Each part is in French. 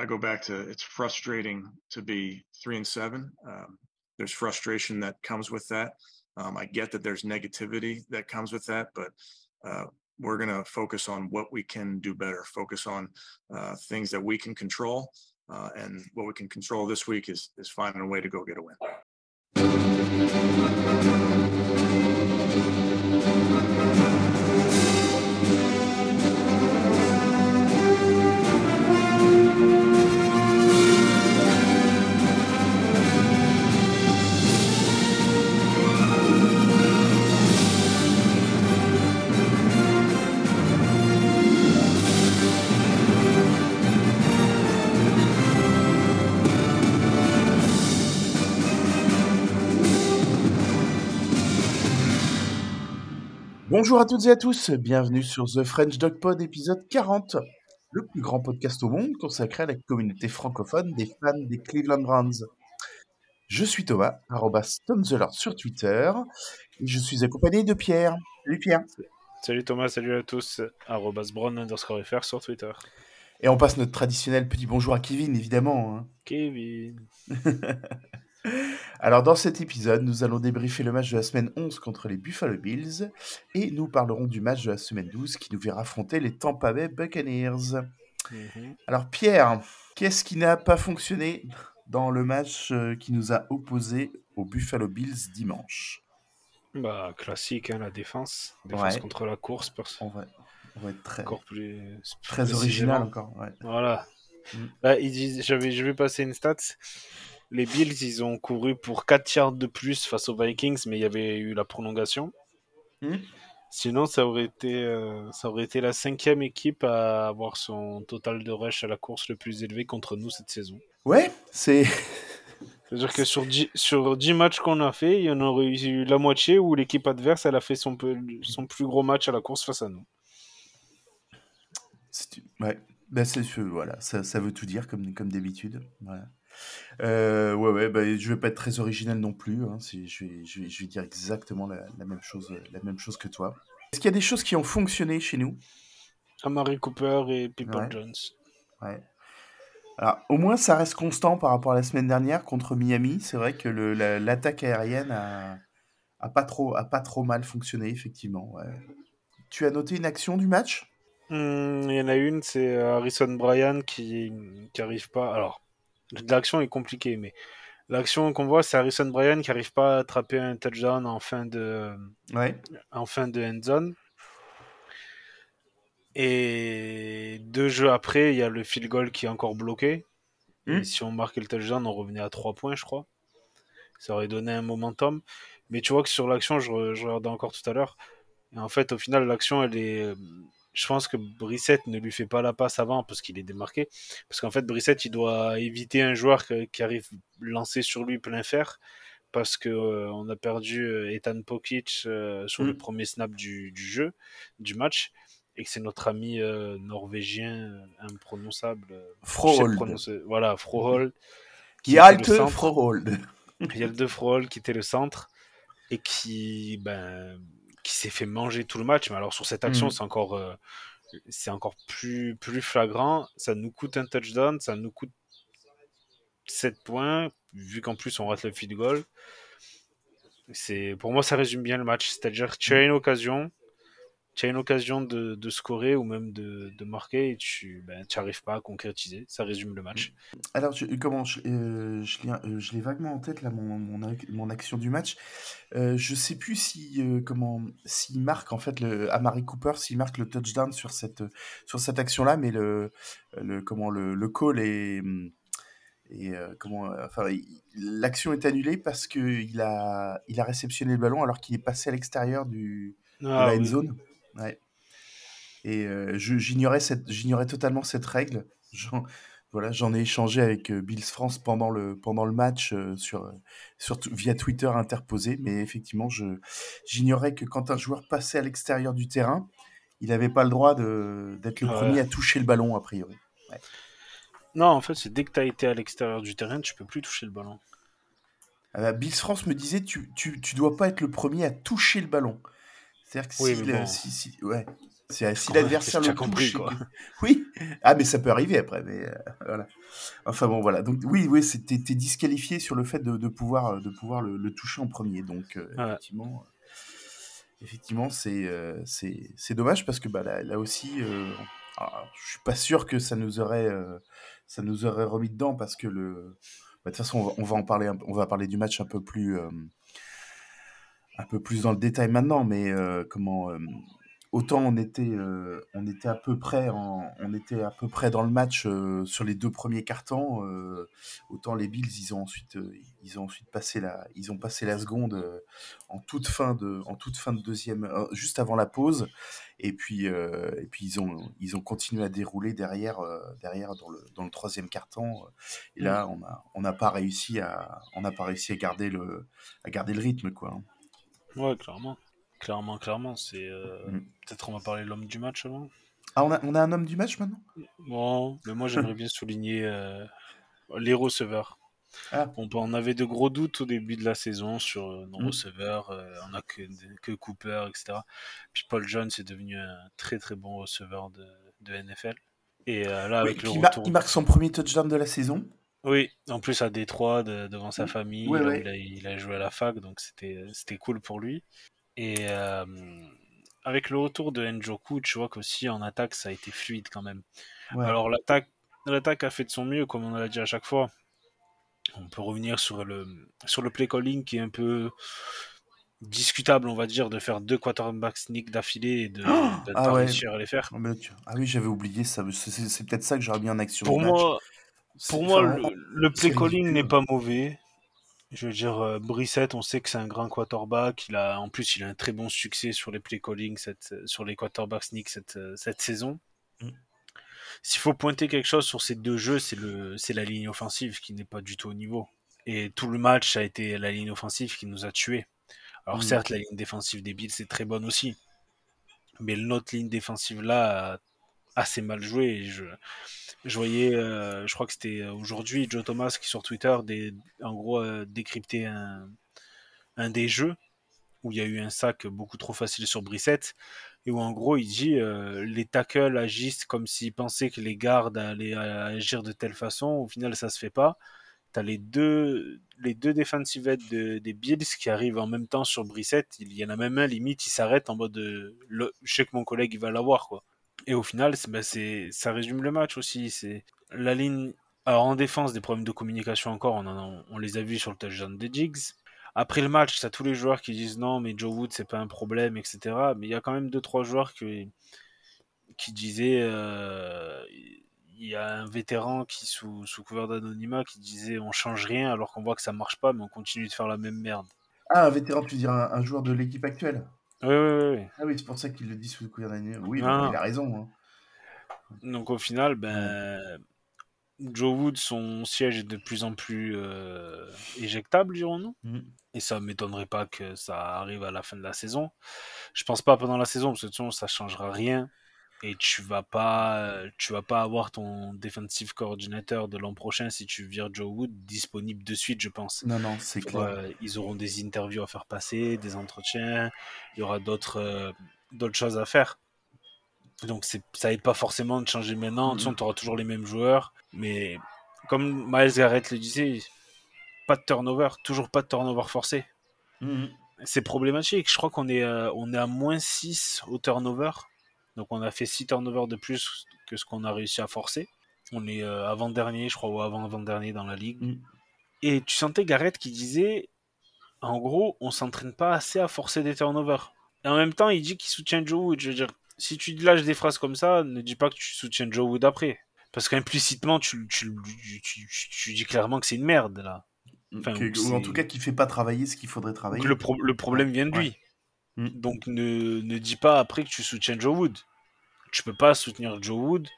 I go back to it's frustrating to be three and seven. Um, there's frustration that comes with that. Um, I get that there's negativity that comes with that, but uh, we're going to focus on what we can do better, focus on uh, things that we can control. Uh, and what we can control this week is, is finding a way to go get a win. Bonjour à toutes et à tous, bienvenue sur The French Dog Pod épisode 40, le plus grand podcast au monde consacré à la communauté francophone des fans des Cleveland Browns. Je suis Thomas, arrobas sur Twitter, et je suis accompagné de Pierre. Salut Pierre. Salut Thomas, salut à tous, arrobas Brown underscore FR sur Twitter. Et on passe notre traditionnel petit bonjour à Kevin, évidemment. hein. Kevin. Alors dans cet épisode, nous allons débriefer le match de la semaine 11 contre les Buffalo Bills et nous parlerons du match de la semaine 12 qui nous verra affronter les Tampa Bay Buccaneers. Mhm. Alors Pierre, qu'est-ce qui n'a pas fonctionné dans le match euh, qui nous a opposé aux Buffalo Bills dimanche? Bah, classique, hein, la défense. Défense Ouais. contre la course, on va, on va être très, encore plus. très précisément. original encore. ouais. Voilà. Mm. Bah, disent, j'avais, je vais passer une stat. Les Bills, ils ont couru pour 4 yards de plus face aux Vikings, mais il y avait eu la prolongation. Mm. Sinon, ça aurait été, euh, ça aurait été la cinquième équipe à avoir son total de rush à la course le plus élevé contre nous cette saison. Ouais, c'est C'est-à-dire que sur 10, sur 10 matchs qu'on a fait, il y en aurait eu la moitié où l'équipe adverse elle a fait son, peu- son plus gros match à la course face à nous. Ouais, bah c'est ce- voilà, ça, ça veut tout dire comme, comme d'habitude. Voilà. Euh, ouais, ouais, bah, je vais pas être très original non plus. hein, c'est- je, vais, je, vais, je vais dire exactement la, la même chose, la même chose que toi. Est-ce qu'il y a des choses qui ont fonctionné chez nous? Amari Cooper et People Ouais. Jones. Ouais. Alors, au moins, ça reste constant par rapport à la semaine dernière contre Miami. C'est vrai que le- la- l'attaque aérienne a, a pas trop, a pas trop mal fonctionné, effectivement. ouais. Tu as noté une action du match? Hmm, Il y en a une, c'est euh, Harrison Bryan qui qui arrive pas. Alors, l'action est compliquée, mais l'action qu'on voit, c'est Harrison Bryan qui arrive pas à attraper un touchdown en fin de, Ouais. en fin de end zone. Et deux jeux après, il y a le field goal qui est encore bloqué. Hmm. Et si on marquait le touchdown, on revenait à 3 points, je crois. Ça aurait donné un momentum. Mais tu vois que sur l'action, je regardais encore tout à l'heure. Et en fait, au final, l'action, elle est. Je pense que Brissette ne lui fait pas la passe avant parce qu'il est démarqué. Parce qu'en fait, Brissette, il doit éviter un joueur que- qui arrive lancer sur lui plein fer. Parce que euh, on a perdu euh, Ethan Pokic euh, sur le Mm. premier snap du, du jeu, du match. Et que c'est notre ami euh, norvégien imprononçable. Frohold. Voilà, Frohold. Qui centre. Frohold. Il y a le De Frohold qui était le centre et qui, ben, qui s'est fait manger tout le match. Mais alors sur cette action, Mhm. c'est encore, euh, c'est encore plus, plus flagrant. Ça nous coûte un touchdown, ça nous coûte 7 points, vu qu'en plus on rate le field goal. C'est, pour moi, ça résume bien le match. C'est-à-dire tu as une occasion, tu as une occasion de, de scorer ou même de, de marquer et tu ben, n'arrives pas à concrétiser. Ça résume le match. Alors, je, comment je, euh, je l'ai euh, l'ai vaguement en tête là mon, mon, ac- mon action du match. Euh, je sais plus si euh, comment s'il marque en fait le Amari Cooper s'il marque le touchdown sur cette sur cette action là, mais le le comment le, le call est et comment enfin l'action est annulée parce que il a il a réceptionné le ballon alors qu'il est passé à l'extérieur du de Ah la end oui. Ouais. Et euh, j'ignorais cette, j'ignorais totalement cette règle. J'en, voilà, j'en ai échangé avec euh, Bills France pendant le, pendant le match euh, sur, sur via Twitter interposé, mais effectivement, je, j'ignorais que quand un joueur passait à l'extérieur du terrain, il n'avait pas le droit de, d'être le Ouais. premier à toucher le ballon a priori. Non, en fait, c'est dès que tu as été à l'extérieur du terrain, tu peux plus toucher le ballon. Ah bah, Bills France me disait tu, tu, tu dois pas être le premier à toucher le ballon. C'est-à-dire que Oui, si, mais le- bon. si, si- ouais, C'est si Quand- l'adversaire le touche. quoi. Oui. Ah, mais ça peut arriver après. Mais euh, voilà. Enfin bon, voilà. Donc oui, oui, c'était disqualifié sur le fait de, de pouvoir de pouvoir le, le toucher en premier. Donc euh, Ouais. effectivement, euh, effectivement, c'est euh, c'est dommage parce que bah là, là aussi, euh, alors, je suis pas sûr que ça nous aurait euh, ça nous aurait remis dedans parce que le bah, de toute façon, on va, on va en parler, on va parler du match un peu plus, euh, un peu plus dans le détail maintenant, mais euh, comment, euh, autant on était, euh, on était à peu près, en- on était à peu près dans le match euh, sur les deux premiers cartons, euh, autant les Bills, ils ont ensuite, euh, ils ont ensuite passé la, ils ont passé la seconde euh, en toute fin de, en toute fin de deuxième, euh, juste avant la pause, et puis, euh, et puis ils ont, ils ont continué à dérouler derrière, euh, derrière dans le, dans le troisième carton. Et là, on a, on n'a pas réussi à, on n'a pas réussi à garder le, à garder le rythme, quoi. Ouais, clairement. Clairement, clairement. C'est. euh, Mm. Peut-être on va parler de l'homme du match avant. Ah, on a, on a un homme du match maintenant? Bon, mais moi j'aimerais bien souligner euh, les receveurs. Ah. On, on avait de gros doutes au début de la saison sur euh, nos Mm. receveurs. euh, on a que, que Cooper, etc. Puis Paul Jones est devenu un très très bon receveur de, de NFL. Et là, avec le il, retour. il marque son premier touchdown de la saison. Oui, en plus à Détroit, de- devant sa Mm. famille, Ouais, là où ouais. il, a, il a joué à la fac, donc c'était c'était cool pour lui. Et euh, avec le retour de Njoku, tu vois qu'aussi en attaque, ça a été fluide quand même. Ouais. Alors l'attaque l'attaque a fait de son mieux, comme on l'a dit à chaque fois. On peut revenir sur le, sur le play calling qui est un peu discutable, on va dire, de faire deux quarterbacks sneak d'affilée et de, Oh Ah pas ouais. à les faire. Ah, mais tu- ah oui, j'avais oublié ça. C'est c'est- c'est peut-être ça que j'aurais mis en action. Pour du match. moi, C'est- Pour moi, le, play calling n'est pas mauvais. Je veux dire, euh, Brissett, on sait que c'est un grand quarterback. Il a, en plus, il a un très bon succès sur les play calling, cette, sur les quarterbacks sneak cette, euh, cette saison. Mm. S'il faut pointer quelque chose sur ces deux jeux, c'est le, c'est la ligne offensive qui n'est pas du tout au niveau. Et tout le match a été la ligne offensive qui nous a tués. Alors Mm. certes, la ligne défensive des Bills c'est très bonne aussi, mais notre ligne défensive là a assez mal joué. Je, voyais, euh, je crois que c'était aujourd'hui, Joe Thomas qui sur Twitter, des, en gros, euh, décryptait un, des jeux où il y a eu un sac beaucoup trop facile sur Brissette et où en gros il dit euh, les tackles agissent comme s'ils pensaient que les gardes allaient euh, agir de telle façon. Au final, ça se fait pas. T'as les deux, les deux defensive de- des Bills qui arrivent en même temps sur Brissette. Il y en a même un limite, il s'arrête en mode euh, le- je sais que mon collègue il va l'avoir quoi. Et au final, ben, ça résume le match aussi. C'est la ligne. Alors en défense, des problèmes de communication encore, on, les a vus sur le touchdown des Jigs. Après le match, t'as tous les joueurs qui disent non, mais Joe Wood c'est pas un problème, etc. Mais il y a quand même deux trois joueurs qui, qui disaient, euh, il y a un vétéran qui sous, sous couvert d'anonymat qui disait on change rien alors qu'on voit que ça marche pas, mais on continue de faire la même merde. Ah, un vétéran, tu veux dire un joueur de l'équipe actuelle? Oui, oui, oui. Ah oui, c'est pour ça qu'il le dit sous le couvert d'année. Oui, non. il a raison. hein. Donc au final, ben, Joe Wood, son siège est de plus en plus euh, éjectable, dirons-nous. Mm. Et ça m'étonnerait pas que ça arrive à la fin de la saison. Je pense pas pendant la saison, parce que façon, ça changera rien. Et tu vas pas, tu vas pas avoir ton defensive coordinateur de l'an prochain si tu vires Joe Wood disponible de suite, je pense. Non, non, c'est clair. vois, ils auront des interviews à faire passer, des entretiens, il y aura d'autres euh, d'autres choses à faire. Donc c'est ça aide pas forcément de changer maintenant. De toute façon, tu auras toujours les mêmes joueurs. Mais comme Miles Garrett le disait, pas de turnover, toujours pas de turnover forcé. Mhm. C'est problématique. Je crois qu'on est, euh, on est à moins 6 au turnover. Donc on a fait 6 turnovers de plus que ce qu'on a réussi à forcer. On est euh, avant-dernier, je crois, ou avant-avant-dernier dans la ligue. Mm. Et tu sentais Garrett qui disait, en gros, on s'entraîne pas assez à forcer des turnovers. Et en même temps, il dit qu'il soutient Joe Wood. Je veux dire, si tu lâches des phrases comme ça, ne dis pas que tu soutiens Joe Wood après. Parce qu'implicitement, tu, tu, tu, tu- tu dis clairement que c'est une merde, là. Enfin, Que- ou en tout cas, qu'il fait pas travailler ce qu'il faudrait travailler. Donc le, pro- le problème vient de lui. Mm. Donc ne, ne dis pas après que tu soutiens Joe Wood. Tu peux pas soutenir Joe Wood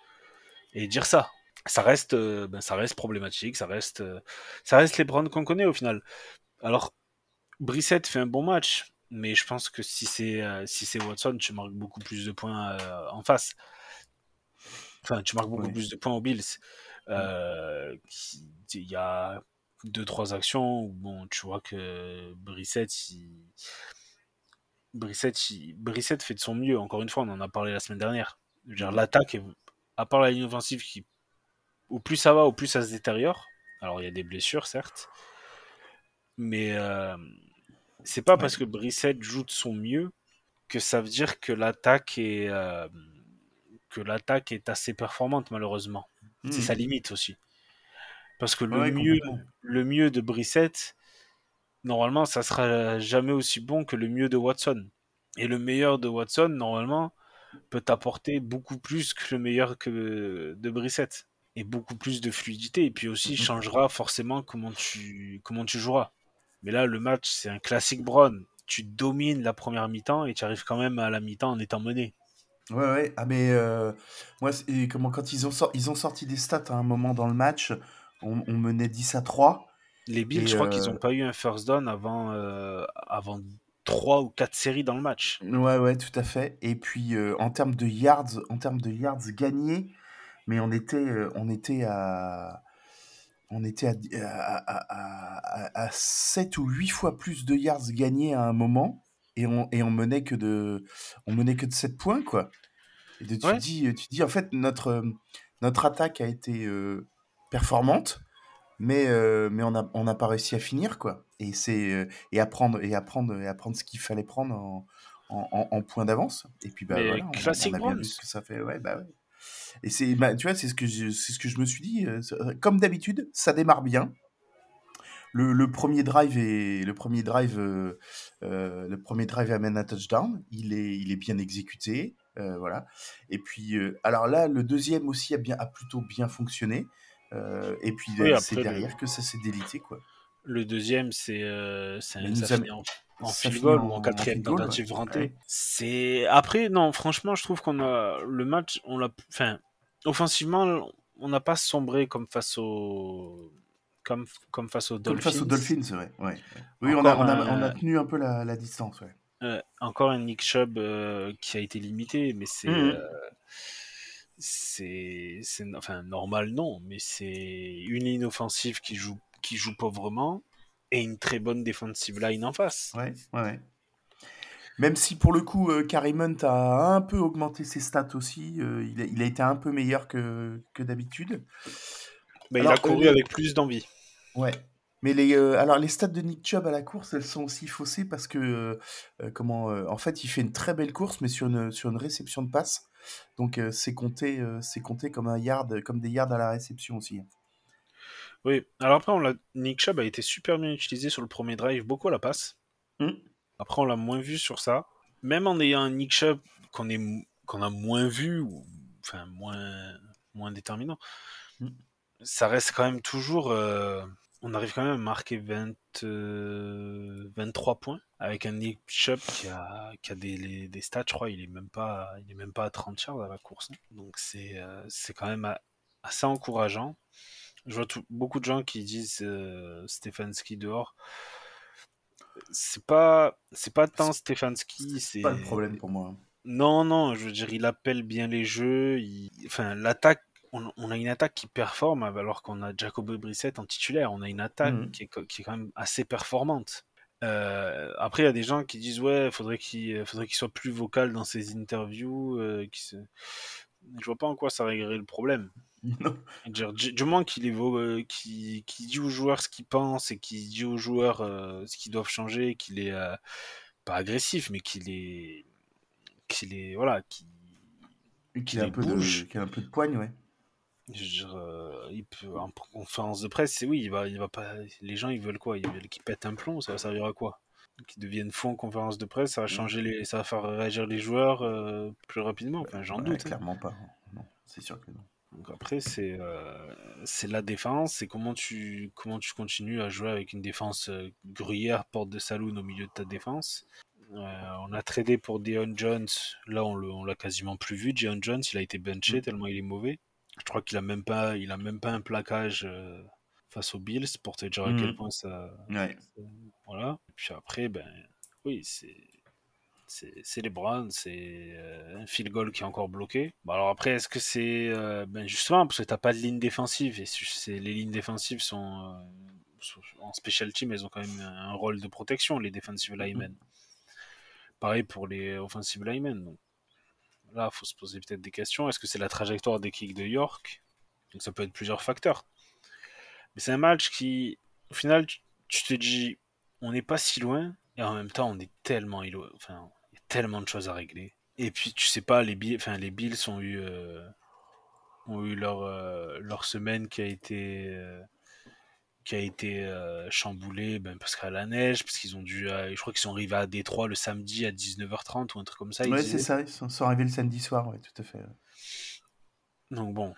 et dire ça. Ça reste, euh, ben, ça reste problématique, ça reste, euh, ça reste les brands qu'on connaît au final. Alors, Brissette fait un bon match, mais je pense que si c'est euh, si c'est Watson, tu marques beaucoup plus de points en face. Enfin, tu marques beaucoup Oui. plus de points aux Bills. Euh, qui- Il y a deux trois actions où bon, tu vois que Brissette, il, Brissette, Brissette fait de son mieux. Encore une fois, on en a parlé la semaine dernière. L'attaque, à part la ligne offensive, qui, au plus ça va, au plus ça se détériore. Alors, il y a des blessures, certes. Mais euh, c'est pas parce que Brissette joue de son mieux que ça veut dire que l'attaque est, euh, que l'attaque est assez performante, malheureusement. C'est hmm. sa limite aussi. Parce que le, mieux, le mieux de Brissette, normalement, ça sera jamais aussi bon que le mieux de Watson. Et le meilleur de Watson, normalement, peut t'apporter beaucoup plus que le meilleur que de Brissette. Et beaucoup plus de fluidité. Et puis aussi, mm-hmm. changera forcément comment tu, comment tu joueras. Mais là, le match, c'est un classique Brown. Tu domines la première mi-temps et tu arrives quand même à la mi-temps en étant mené. Ouais, ouais. Ah, mais euh, moi, comment, quand ils ont, ils ont sorti des stats à un moment dans le match, on, menait 10 à 3. Les Bills, je crois qu'ils n'ont euh, pas eu un first down avant, euh, avant 3 ou 4 séries dans le match. Ouais, ouais, tout à fait. Et puis, euh, en termes de yards, en termes de yards gagnés, mais on était, on était à. On était à, 7 ou 8 fois plus de yards gagnés à un moment et on, et on menait que de on menait que de 7 points quoi. Et tu dis tu dis en fait notre notre attaque a été performante, mais, euh, mais on n'a on a pas réussi à finir, quoi. Et, c'est, euh, et, apprendre, et, apprendre, et apprendre ce qu'il fallait prendre en, en, en point d'avance. Et puis, bah, voilà, on, a bien vu ce que ça fait. Ouais, bah, ouais. Et c'est, bah, tu vois, c'est ce, que je, c'est ce que je me suis dit. Euh, comme d'habitude, ça démarre bien. Le, le, premier drive est le premier drive euh, le premier drive amène un touchdown il est il est bien exécuté euh, voilà et puis alors là le deuxième aussi a bien a plutôt bien fonctionné euh, et puis c'est derrière que ça s'est délité quoi. Le deuxième, c'est euh, ça en, en field goal ou en quatrième tentative ouais. C'est après non, franchement, je trouve qu'on a le match, on l'a, enfin, offensivement, on n'a pas sombré comme face au comme, comme face aux Dolphins. Comme face aux Dolphins, c'est vrai. Ouais. Oui, on a, on, a, on a, tenu un peu la, la distance. Ouais. Euh, encore un Nick Chubb euh, qui a été limité, mais c'est. Mmh. C'est enfin normal non mais c'est une ligne offensive qui joue qui joue pauvrement et une très bonne defensive line en face. Ouais ouais, même si pour le coup euh, a un peu augmenté ses stats aussi euh, il, a, il, a, été un peu meilleur que, que d'habitude. Mais il a couru euh, avec plus d'envie. Ouais. Mais les, euh, alors les stats de Nick Chubb à la course, elles sont aussi faussées parce que comment, en fait, il fait une très belle course, mais sur une, sur une réception de passe. Donc euh, c'est compté, euh, c'est compté comme un yard, comme des yards à la réception aussi. Oui, alors après, on Nick Chubb a été super bien utilisé sur le premier drive, beaucoup à la passe. Mmh. Après, on l'a moins vu sur ça. Même en ayant un Nick Chubb qu'on est qu'on a moins vu, ou enfin moins, moins déterminant, mmh. ça reste quand même toujours. Euh, on arrive quand même à marquer 20, 23 points avec un Nick Chubb qui a, qui a des, des, stats, je crois, il est même pas, il est même pas à 30 yards à la course. Hein. Donc c'est euh, c'est quand même assez encourageant. Je vois beaucoup de gens qui disent euh, Stefanski dehors. C'est pas c'est pas tant Stefanski, c'est pas le problème pour moi. Non non, je veux dire il appelle bien les jeux, enfin l'attaque on, a une attaque qui performe alors qu'on a Jacobo Brissett en titulaire. On a une attaque mmh. qui, est, qui, est, quand même assez performante. Euh, après, il y a des gens qui disent ouais, faudrait qu'il euh, faudrait qu'il soit plus vocal dans ses interviews. Euh, se... Je vois pas en quoi ça réglerait le problème. Du moins qu'il est qui, qui dit aux joueurs ce qu'il pense et qu'il dit aux joueurs ce qu'ils doivent changer, qu'il est pas agressif, mais qu'il est qu'il est voilà, qu'il qu a un peu de qu'il a un peu de poigne, ouais. Je il peut, en conférence de presse, c'est oui, il va, il va pas. Les gens, ils veulent quoi? Ils veulent qu'il pète un plomb, ça va servir à quoi? Qu'ils deviennent fous en conférence de presse, ça va mmh. changer les, ça va faire réagir les joueurs plus rapidement. Enfin, j'en doute. Hein. Clairement pas. Non, c'est sûr que non. Donc après, c'est c'est la défense, c'est comment tu comment tu continues à jouer avec une défense gruyère, porte de saloon au milieu de ta défense. on a tradé pour Deon Jones, là on l'a quasiment plus vu. Deon Jones, il a été benché mmh. tellement il est mauvais. Je crois qu'il a même pas, il a même pas un plaquage euh, face aux Bills pour te dire à quel mmh. point ça. Voilà. Et puis après, ben oui, c'est c'est les Browns, c'est euh, un field goal qui est encore bloqué. Bon, alors après, est-ce que c'est euh, ben justement parce que t'as pas de ligne défensive et les lignes défensives sont, en special team, elles ont quand même un rôle de protection, les defensive linemen. pareil pour les offensive linemen. Donc, là, il faut se poser peut-être des questions. Est-ce que c'est la trajectoire des kicks de York? Donc ça peut être plusieurs facteurs. Mais c'est un match qui, au final, tu te dis, on n'est pas si loin, et en même temps, on est tellement il y a tellement de choses à régler. Et puis, tu sais pas, les les Bills ont eu, euh, euh, leur semaine qui a été, euh, qui a été chamboulée ben, parce qu'à la neige, parce qu'ils ont dû, je crois qu'ils sont arrivés à Détroit le samedi à 19h30 ou un truc comme ça. Ouais, c'est ça, ils sont, arrivés le samedi soir, ouais, tout à fait. Donc bon,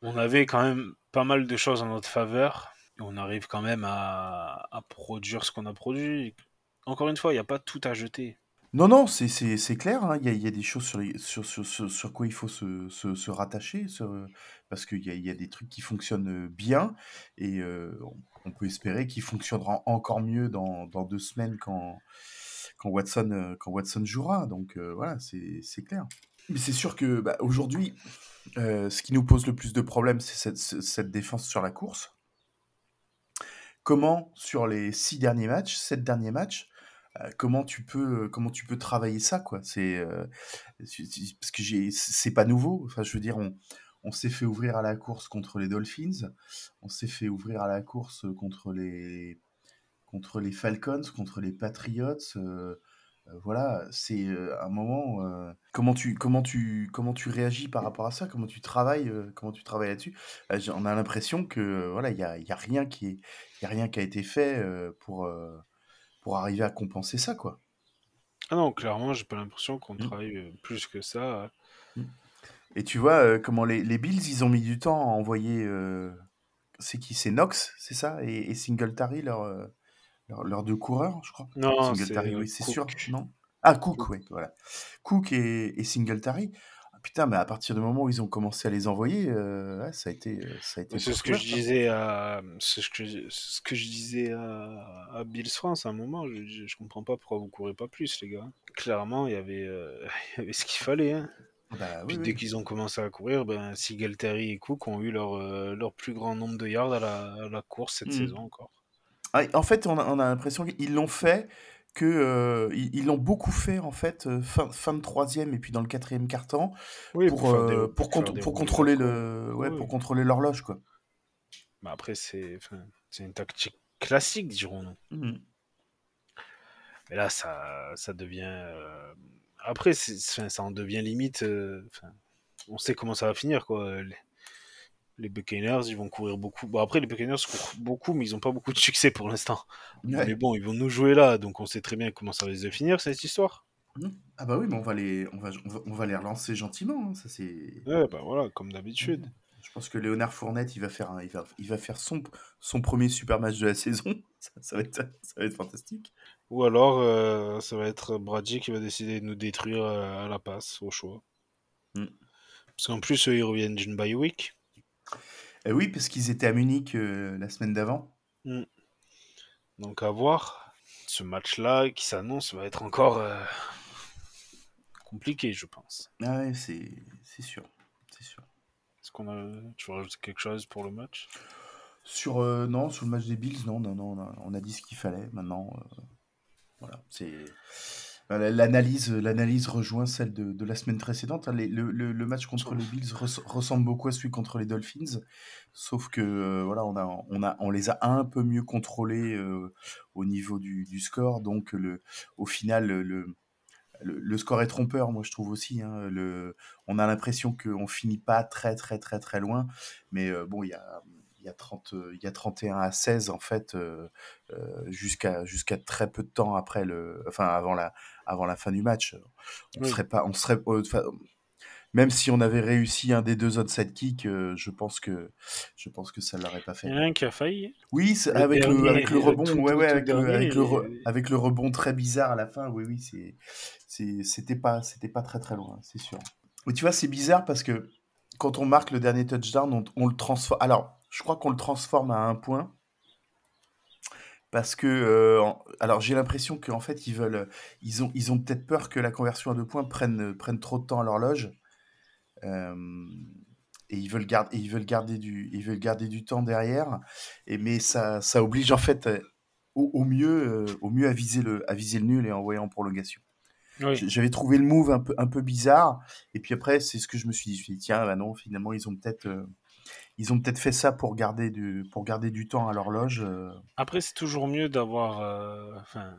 on avait quand même pas mal de choses en notre faveur. Et on arrive quand même à, à produire ce qu'on a produit. Encore une fois, il n'y a pas tout à jeter. Non, non, c'est c'est clair, hein. Il y a, des choses sur, les, sur, sur, sur, quoi il faut se, se, rattacher, parce qu'il y a, y a des trucs qui fonctionnent bien, et euh, on, peut espérer qu'ils fonctionneront encore mieux dans, dans deux semaines quand, quand, Watson, euh, quand Watson jouera. Donc euh, voilà, c'est clair. Mais c'est sûr que bah, ce qui nous pose le plus de problèmes, c'est cette, cette défense sur la course. Comment, sur les six derniers matchs, sept derniers matchs, comment tu peux comment tu peux travailler ça quoi? C'est parce que j'ai c'est pas nouveau. Enfin je veux dire on on s'est fait ouvrir à la course contre les Dolphins. On s'est fait ouvrir à la course contre les contre les Falcons contre les Patriots voilà. C'est un moment comment tu comment tu comment tu réagis par rapport à ça? Comment tu travailles comment tu travailles là-dessus? On a l'impression que voilà il y a, y a rien qui y a rien qui a été fait pour pour arriver à compenser ça, quoi. Ah non, clairement, j'ai pas l'impression qu'on mmh. travaille euh, plus que ça. Mmh. Et tu vois euh, comment les, les, Bills, ils ont mis du temps à envoyer. Euh, c'est qui C'est Knox, c'est ça? Et, et, Singletary, leurs leur, leur deux coureurs, je crois? Non, Singletary, oui, c'est sûr, non? Ah, Cook, oui, voilà. Cook et, et Singletary putain, mais à partir du moment où ils ont commencé à les envoyer, euh, ça a été, euh, ça a été. C'est ce que je disais à, ce que, ce que je disais à, à Bills France à un moment. Je, je, comprends pas pourquoi vous courez pas plus, les gars. Clairement, il y avait, euh, il y avait ce qu'il fallait. Hein. Bah, Puis dès qu'ils ont commencé à courir, ben, Terry et Cook ont eu leur, leur plus grand nombre de yards à la, la course cette mmh. saison encore. Ah, en fait, on a, on a l'impression qu'ils l'ont fait que euh, ils l'ont beaucoup fait en fait euh, fin, fin de troisième et puis dans le quatrième quart-temps pour pour, euh, pour, pour contrôler le ouais, pour contrôler l'horloge quoi. Bah après c'est c'est une tactique classique dirons-nous. Mmh Mais là ça ça devient après ça en devient limite on sait comment ça va finir quoi les Buccaneers, ils vont courir beaucoup. Bon, après, les Buccaneers courent beaucoup, mais ils n'ont pas beaucoup de succès pour l'instant. Mais bon, ils vont nous jouer là, donc on sait très bien comment ça risque de finir cette histoire. Mmh. Ah bah oui, mais on va les, on va, on va, les relancer gentiment. Hein, ça c'est. Ouais, bah voilà, comme d'habitude. Mmh. Je pense que Léonard Fournette, il va faire, il va, il va faire son, son premier super match de la saison. Ça, va, être, ça va être fantastique. Ou alors, euh, ça va être Brady qui va décider de nous détruire euh, à la passe, au choix. Mmh. Parce qu'en plus, eux, ils reviennent d'une bye week. Eh oui, parce qu'ils étaient à Munich euh, la semaine d'avant. Mm. Donc à voir. Ce match-là qui s'annonce va être encore euh, compliqué, je pense. Ah ouais, c'est sûr. C'est sûr. Est-ce qu'on a... Tu veux rajouter quelque chose pour le match? Sur euh, non, sur le match des Bills, non, non, non, on a, dit ce qu'il fallait. Maintenant, voilà, c'est L'analyse, l'analyse rejoint celle de, la semaine précédente. Hein. le, match contre les Bills ressemble beaucoup à celui contre les Dolphins, sauf que euh, voilà, on, a, on, a, on les a un peu mieux contrôlés euh, au niveau du, score. Donc, le, au final, le, le, score est trompeur, moi je trouve aussi. Hein. le, on a l'impression qu'on finit pas très très très très loin, mais euh, bon, il y a il y a 30 il y a 31 à 16 en fait jusqu'à jusqu'à très peu de temps après le enfin avant la avant la fin du match on serait pas on serait même si on avait réussi un des deux autres sidekicks, euh, je pense que je pense que ça l'aurait pas fait. Il y en a un qui a failli. Oui, avec, le, avec le rebond, ouais, ouais, avec, le, avec, le, avec, le, rebond très bizarre à la fin. Oui, oui, c'est c'était pas c'était pas très très loin, c'est sûr. Mais tu vois, c'est bizarre parce que quand on marque le dernier touchdown, on, on le transforme. Alors, je crois qu'on le transforme à un point. Parce que, euh, alors j'ai l'impression qu'en fait, ils veulent, ils ont, ils ont peut-être peur que la conversion à deux points prenne, prenne trop de temps à l'horloge. Euh, et ils veulent, garder, ils, veulent garder du, ils veulent garder du temps derrière. Et, mais ça, ça oblige en fait au, mieux, euh, au mieux à, viser le, à viser le nul et envoyer en prolongation. J'avais trouvé le move un peu, un peu bizarre. Et puis après, c'est ce que je me suis dit. Je me suis dit, tiens, bah non, finalement, ils ont peut-être euh, ils ont peut-être fait ça pour garder du, pour garder du temps à l'horloge. Euh. Après, c'est toujours mieux d'avoir. enfin,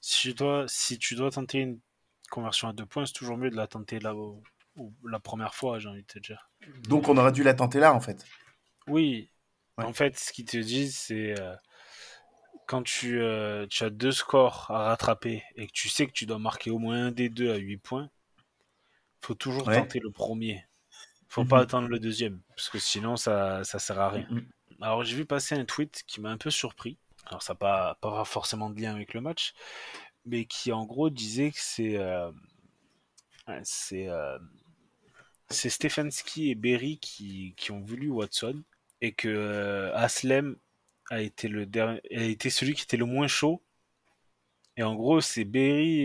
si, tu dois, si tu dois tenter une conversion à deux points, c'est toujours mieux de la tenter là la première fois, j'ai envie de te dire. Donc, on aurait dû la tenter là, en fait. Oui. En fait, ce qu'ils te disent, c'est quand tu, euh, tu, as deux scores à rattraper et que tu sais que tu dois marquer au moins un des deux à 8 points, faut toujours tenter le premier. Faut pas mhm. attendre le deuxième, parce que sinon ça, ça sert à rien. Mhm. Alors j'ai vu passer un tweet qui m'a un peu surpris. Alors ça n'a pas, pas forcément de lien avec le match, mais qui en gros disait que c'est euh, c'est euh, c'est Stefanski et Berry qui, qui, ont voulu Watson et que Aslem a été le dernier, a été celui qui était le moins chaud. Et en gros, c'est Berry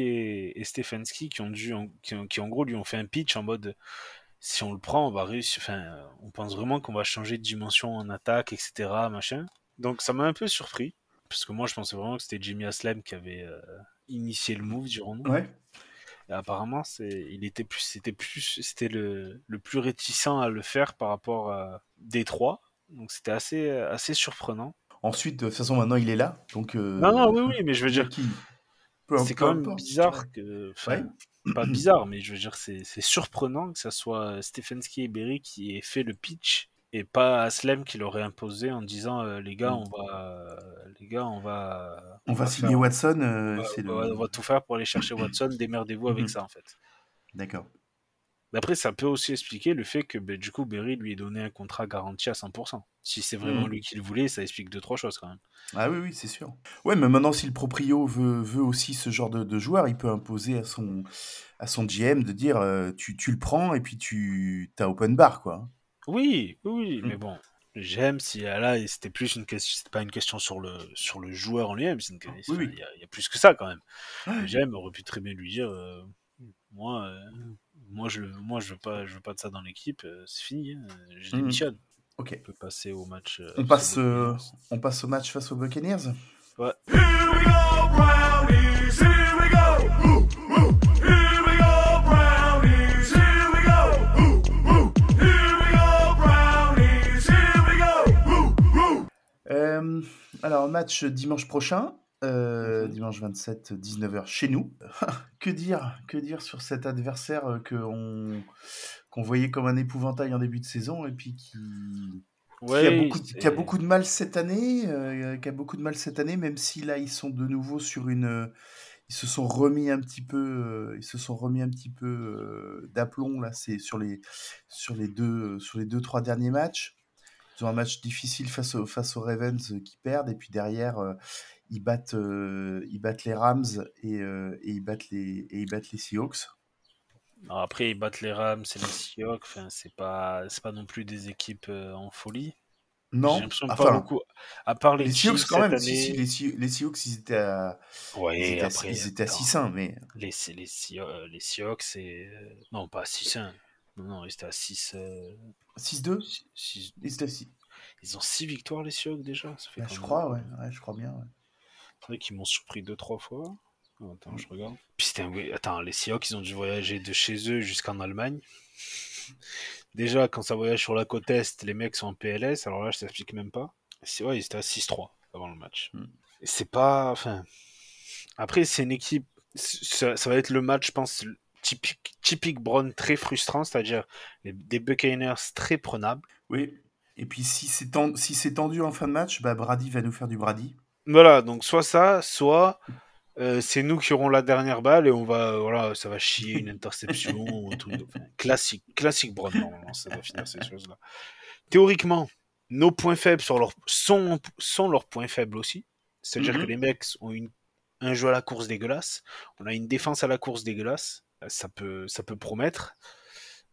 et, Stefanski qui ont dû, qui, en gros lui ont fait un pitch en mode si on le prend, on va réussir. Enfin, on pense vraiment qu'on va changer de dimension en attaque, etc. Machin. Donc ça m'a un peu surpris parce que moi je pensais vraiment que c'était Jimmy Aslem qui avait euh, initié le move, dirons-nous. Ouais. Et apparemment, c'est, il était plus, c'était plus, c'était le, le, plus réticent à le faire par rapport à Détroit. Donc c'était assez, assez surprenant. Ensuite, de toute façon, maintenant, il est là. Donc, euh, non, non, oui, oui, mais je veux dire. C'est quand même bizarre que. Enfin, pas bizarre, mais je veux dire, c'est surprenant que ce soit Stefanski et Berry qui aient fait le pitch et pas Aslem qui l'aurait imposé en disant euh, les gars, mm. on va, les gars, on va, on, va, signer Watson. Euh, on, va, tout faire pour aller chercher Watson. Démerdez-vous avec mm-hmm. ça en fait. D'accord. Après, ça peut aussi expliquer le fait que ben, du coup, Berry lui ait donné un contrat garanti à 100%. Si c'est vraiment mmh. lui qui le voulait, ça explique deux, trois choses quand même. Ah oui, oui, c'est sûr. Ouais, mais maintenant, si le proprio veut, veut aussi ce genre de, joueur, il peut imposer à son, à son GM de dire euh, tu, tu, le prends et puis tu as open bar, quoi. Oui, oui, mmh. mais bon. J'aime si là c'était plus une question pas une question sur le sur le joueur en lui-même c'est il y, a plus que ça quand même j'aime aurait pu très bien lui dire euh, moi euh, moi je moi je veux pas je veux pas de ça dans l'équipe c'est fini hein, je mmh. démissionne Ok. On peut passer au match. Euh, on, passe, euh, on passe au match face aux Buccaneers? Ouais. Euh, alors, match dimanche prochain. Euh, mhm. dimanche 27, 19h chez nous. que dire Que dire sur cet adversaire euh, qu'on voyait comme un épouvantail en début de saison et puis qui, qui, a, beaucoup, qui a, beaucoup, de mal cette année, euh, qui a beaucoup de mal cette année, même si là ils sont de nouveau sur une, ils se sont remis un petit peu, ils se sont remis un petit peu d'aplomb là, c'est sur les sur les deux sur les deux trois derniers matchs. Ils ont un match difficile face, au, face aux Ravens qui perdent et puis derrière ils battent, euh, ils battent les Rams et, euh, et, ils battent les, et ils battent les Seahawks. après, ils battent les Rams et les Seahawks. Enfin, c'est pas, c'est pas non plus des équipes euh, en folie. Non, enfin, pas beaucoup. À part les, Seahawks quand même. Si, si, les, les, Seahawks, ils étaient à, ouais, ils étaient après, à, ils étaient à 6-1, mais les les, les Seahawks, c'est non pas à 6-1. Non, non, ils étaient à 6. 6-2 Ils étaient à 6. Ils ont 6 victoires les Seahawks déjà. Ça fait bah, je crois, ouais. ouais. je crois bien. Ouais. C'est vrai qu'ils m'ont surpris deux, trois fois. Attends, je regarde. Puis c'était un... Attends, les Seahawks, ils ont dû voyager de chez eux jusqu'en Allemagne. Déjà, quand ça voyage sur la côte Est, les mecs sont en PLS. Alors là, je t'explique même pas. Ouais, ils étaient à 6-3 avant le match. Hmm. C'est pas. Enfin. Après, c'est une équipe. Ça, va être le match, je pense, typique, typique Brown très frustrant, c'est-à-dire des Buccaneers très prenables. Oui. Et puis si c'est tendu, si tendu en fin de match, bah Brady va nous faire du Brady. Voilà, donc soit ça, soit euh, c'est nous qui aurons la dernière balle et on va, voilà, ça va chier une interception ou un truc classique, classique Brown normalement, ça va finir ces choses-là. Théoriquement, nos points faibles sont, leur, sont, sont leurs points faibles aussi. C'est-à-dire que mhm. les mecs ont une, un jeu à la course dégueulasse, on a une défense à la course dégueulasse, ça peut, ça peut promettre.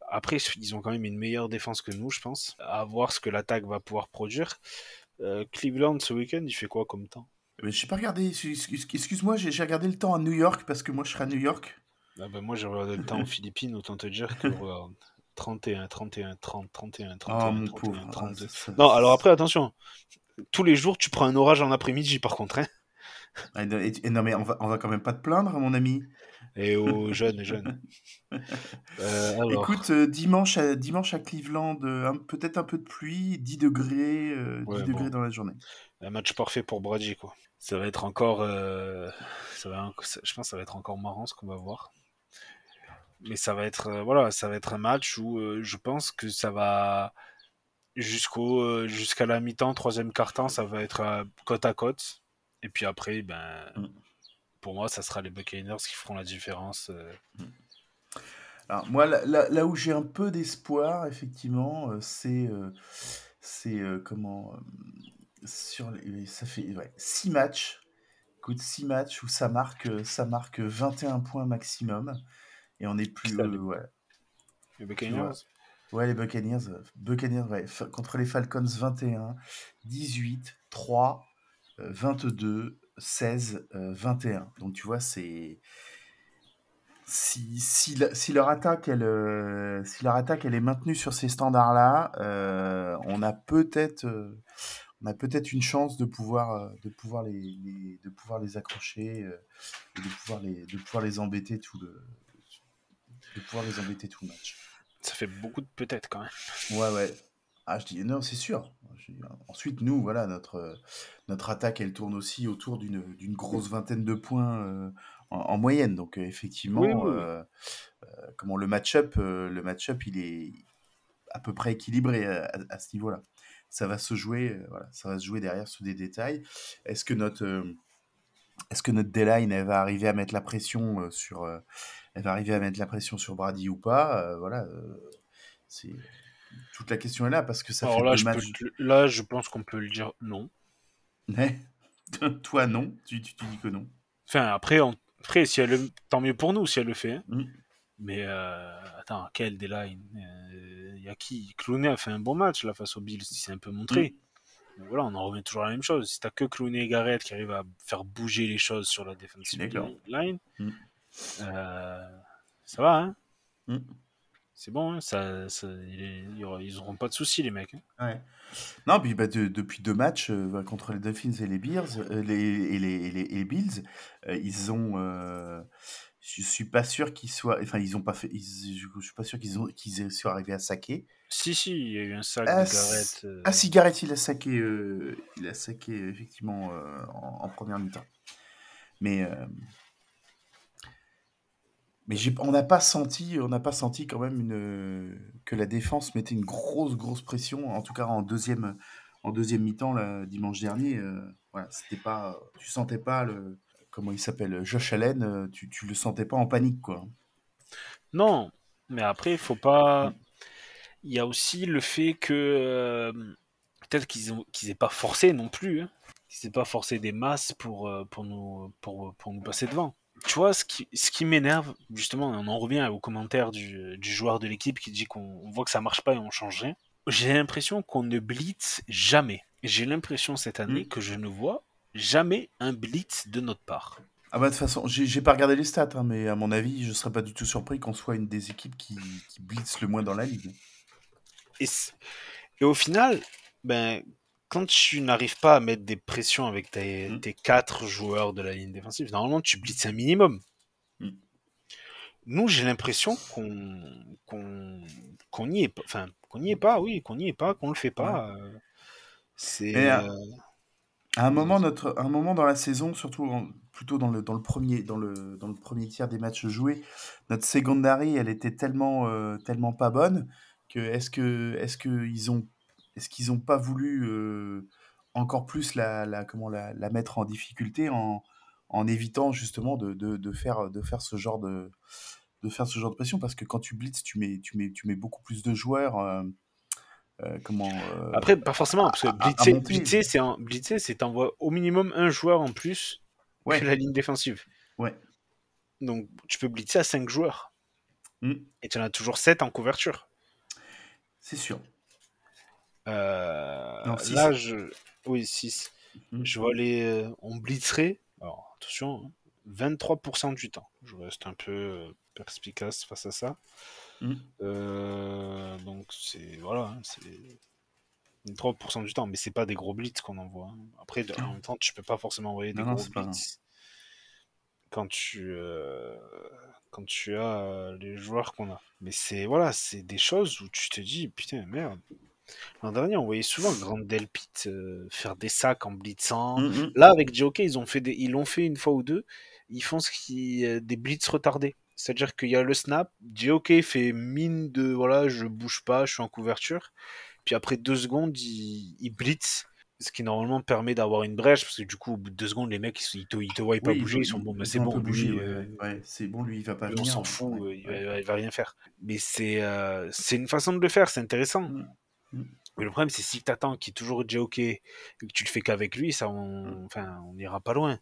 Après, ils ont quand même une meilleure défense que nous, je pense. À voir ce que l'attaque va pouvoir produire. Euh, Cleveland ce week-end, il fait quoi comme temps? Mais Je n'ai pas regardé, excuse-moi, j'ai regardé le temps à New York parce que moi je serai à New York. Ah bah moi j'ai regardé le temps aux Philippines, autant te dire que 31, 31, 30, 31, 31, 31, 32. non, alors après attention, tous les jours tu prends un orage en après-midi par contre. Hein Ah, non, et- et non, mais on va, on va quand même pas te plaindre, mon ami. Et aux jeunes, jeunes. Euh, Écoute, euh, dimanche, à, dimanche à Cleveland, euh, peut-être un peu de pluie, 10 degrés, euh, 10 Ouais, degrés bon. dans la journée. un match parfait pour Brady, quoi. Ça va être encore. euh, ça va, je pense que ça va être encore marrant ce qu'on va voir. Mais ça va être, voilà, ça va être un match où je pense que ça va jusqu'au, jusqu'à la mi-temps, troisième quart-temps, ça va être côte à côte. Et puis après, ben, Mm. Pour moi, ça sera les Buccaneers qui feront la différence. euh. Alors, moi, là, là- là où j'ai un peu d'espoir, effectivement, euh, c'est. euh, c'est euh, comment. euh, sur les, ça fait ouais, 6 matchs. Écoute, 6 matchs où ça marque, ça marque 21 points maximum. Et on est plus. Euh, ouais. Les Buccaneers? Ouais, les Buccaneers, Buccaneers ouais, fa- contre les Falcons 21, 18, 3, euh, 22, 16, euh, 21. Donc tu vois, c'est si, si, leur attaque elle euh, si leur attaque elle est maintenue sur ces standards-là, euh, on a peut-être euh, on a peut-être une chance de pouvoir de pouvoir les, les- de pouvoir les accrocher et de pouvoir les de pouvoir les embêter tout le de pouvoir les embêter tout le match. Ça fait beaucoup de peut-être quand même. Ouais, ouais. Ah, je dis non, c'est sûr. Je dis, ensuite, nous, voilà, notre, euh, notre attaque, elle tourne aussi autour d'une d'une grosse vingtaine de points euh, en, en moyenne. Donc, euh, effectivement, Oui, oui, oui. euh, comment le match-up, le match-up, il est à peu près équilibré à, à- à ce niveau-là. Ça va se jouer, voilà, ça va se jouer derrière sous des détails. Est-ce que notre est-ce que notre D-line, elle va arriver à mettre la pression sur, elle va arriver à mettre la pression sur Brady ou pas? Voilà, c'est toute la question est là parce que ça Alors fait là deux je, peux matchs. te- là, je pense qu'on peut le dire non. Ouais. Toi, non. Tu, tu, tu dis que non. Enfin, après, on- après si elle le... tant mieux pour nous si elle le fait. hein. Mm. Mais euh, attends, quel D-line Il y a qui? Clooney a fait un bon match là face aux Bills, il s'est un peu montré. Mais voilà, on en revient toujours à la même chose. Si t'as que Clooney et Garrett qui arrivent à faire bouger les choses sur la défensive d'accord. line, Mm. euh, ça va, hein Mm. C'est bon, hein, ça, ça- ils auront pas de soucis les mecs. hein. Ouais. Non, puis bah, de- depuis deux matchs euh, bah, contre les Dolphins et les Bears, euh, les, et, les, et les- et Bills, euh, ils ont. euh, je suis pas sûr qu'ils soient. Enfin, ils ont pas fait. ils- je suis pas sûr qu'ils ont qu'ils soient arrivés à saquer. Si, si, il y a eu un sac Ah, de Garrett. c- euh, ah, si Garrett il a saqué, euh, il a saqué effectivement en, en première mi-temps. Mais mais on n'a pas senti, on n'a pas senti quand même une que la défense mettait une grosse grosse pression. En tout cas en deuxième en deuxième mi-temps dimanche dernier. euh, voilà, c'était pas, tu sentais pas le comment il s'appelle Josh Allen, euh, tu, tu le sentais pas en panique quoi. Non, mais après, il faut pas. Il y a aussi le fait que euh, peut-être qu'ils ont qu'ils aient pas forcé non plus, hein. qu'ils aient pas forcé des masses pour euh, pour nous pour pour nous passer devant. Tu vois, ce qui ce qui m'énerve justement, on en revient aux commentaires du, du joueur de l'équipe qui dit qu'on on voit que ça marche pas et on change rien. J'ai l'impression qu'on ne blitz jamais. J'ai l'impression cette année Mm. que je ne vois jamais un blitz de notre part. Ah bah de toute façon, j'ai pas regardé les stats, hein, mais à mon avis, je serais pas du tout surpris qu'on soit une des équipes qui, qui blitz le moins dans la ligue. Et au final, ben, quand tu n'arrives pas à mettre des pressions avec tes, Mm. tes quatre joueurs de la ligne défensive, normalement tu blitzes un minimum. Mm. Nous, j'ai l'impression qu'on n'y est pas. Enfin, qu'on n'y est pas, oui, qu'on n'y est pas, qu'on le fait pas. euh, C'est. Euh, euh, À un moment, notre, à un moment dans la saison, surtout en- plutôt dans le, dans, le premier, dans, le, dans le premier tiers des matchs joués, notre secondary, elle était tellement, euh, tellement pas bonne que est-ce que est-ce que ils ont est-ce qu'ils ont pas voulu euh, encore plus la, la comment la, la mettre en difficulté en, en évitant justement de, de, de faire de faire ce genre de de faire ce genre de pression? Parce que quand tu blitz tu mets tu mets tu mets beaucoup plus de joueurs euh, euh, comment Après, pas forcément, parce que à- blitzer, blitzer, c'est un- blitzer, c'est t'envoies au minimum un joueur en plus ouais que la ligne défensive. ouais Donc, tu peux blitzer à 5 joueurs. Mm. Et tu en as toujours 7 en couverture. c'est sûr Euh, Non, six. là, je. Oui, 6. Mm. Je vois les. euh, On blitzerait. Alors, attention, hein, 23% du temps. Je reste un peu euh, perspicace face à ça. Mm. Euh, donc, c'est. Voilà. hein, c'est 3% du temps, mais c'est pas des gros blitz qu'on envoie. Hein. Après, en même temps, tu peux pas forcément envoyer des gros blitz quand tu, euh, quand tu as les joueurs qu'on a. Mais c'est voilà, c'est des choses où tu te dis, putain, merde. L'an dernier, on voyait souvent Grand Delpit euh, faire des sacs en blitzant. Mm, mm. Là, avec JOK, ils ont fait des, ils l'ont fait une fois ou deux. Ils font ce qui, des blitz retardés. C'est-à-dire qu'il y a le snap, JOK fait mine de voilà, je bouge pas, je suis en couverture. Puis après deux secondes, il, blitz, ce qui normalement permet d'avoir une brèche, parce que du coup, au bout de deux secondes, les mecs, ils te, ils te voient pas bouger, ils sont bons, mais c'est bon, bouger. Euh, ouais, c'est bon, lui, il va pas venir. On s'en fout, euh, il, va, va, rien faire. Mais c'est euh, c'est une façon de le faire, c'est intéressant. Mm. Mm. Mais le problème, c'est si tu attends qu'il est toujours JOK et que tu le fais qu'avec lui, ça, on, mm. enfin, on ira pas loin.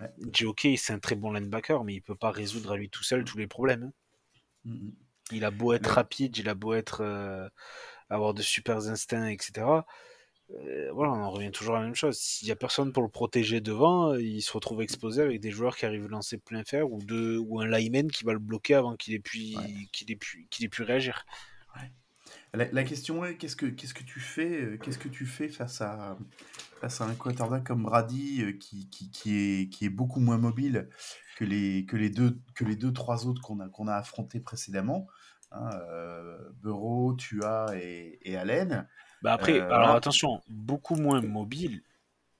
Ouais. JOK, c'est un très bon linebacker, mais il peut pas résoudre à lui tout seul tous les problèmes. Hein. Il a beau être rapide, il a beau être avoir de super instincts, etc. Euh, voilà, on en revient toujours à la même chose. S'il n'y a personne pour le protéger devant, il se retrouve exposé avec des joueurs qui arrivent à lancer plein fer ou, de, ou un lineman qui va le bloquer avant qu'il ait, pu, qu'il ait, pu, qu'il ait pu réagir. La, question est qu'est-ce que, qu'est-ce que tu fais, euh, qu'est-ce que tu fais face à, face à un quarterback comme Brady euh, qui, qui, qui, est, qui est beaucoup moins mobile que les, que les, deux, que les deux, trois autres qu'on a, qu'on a affrontés précédemment hein, Bureau, Tua et, et Allen. Bah après, euh, alors attention, beaucoup moins mobile,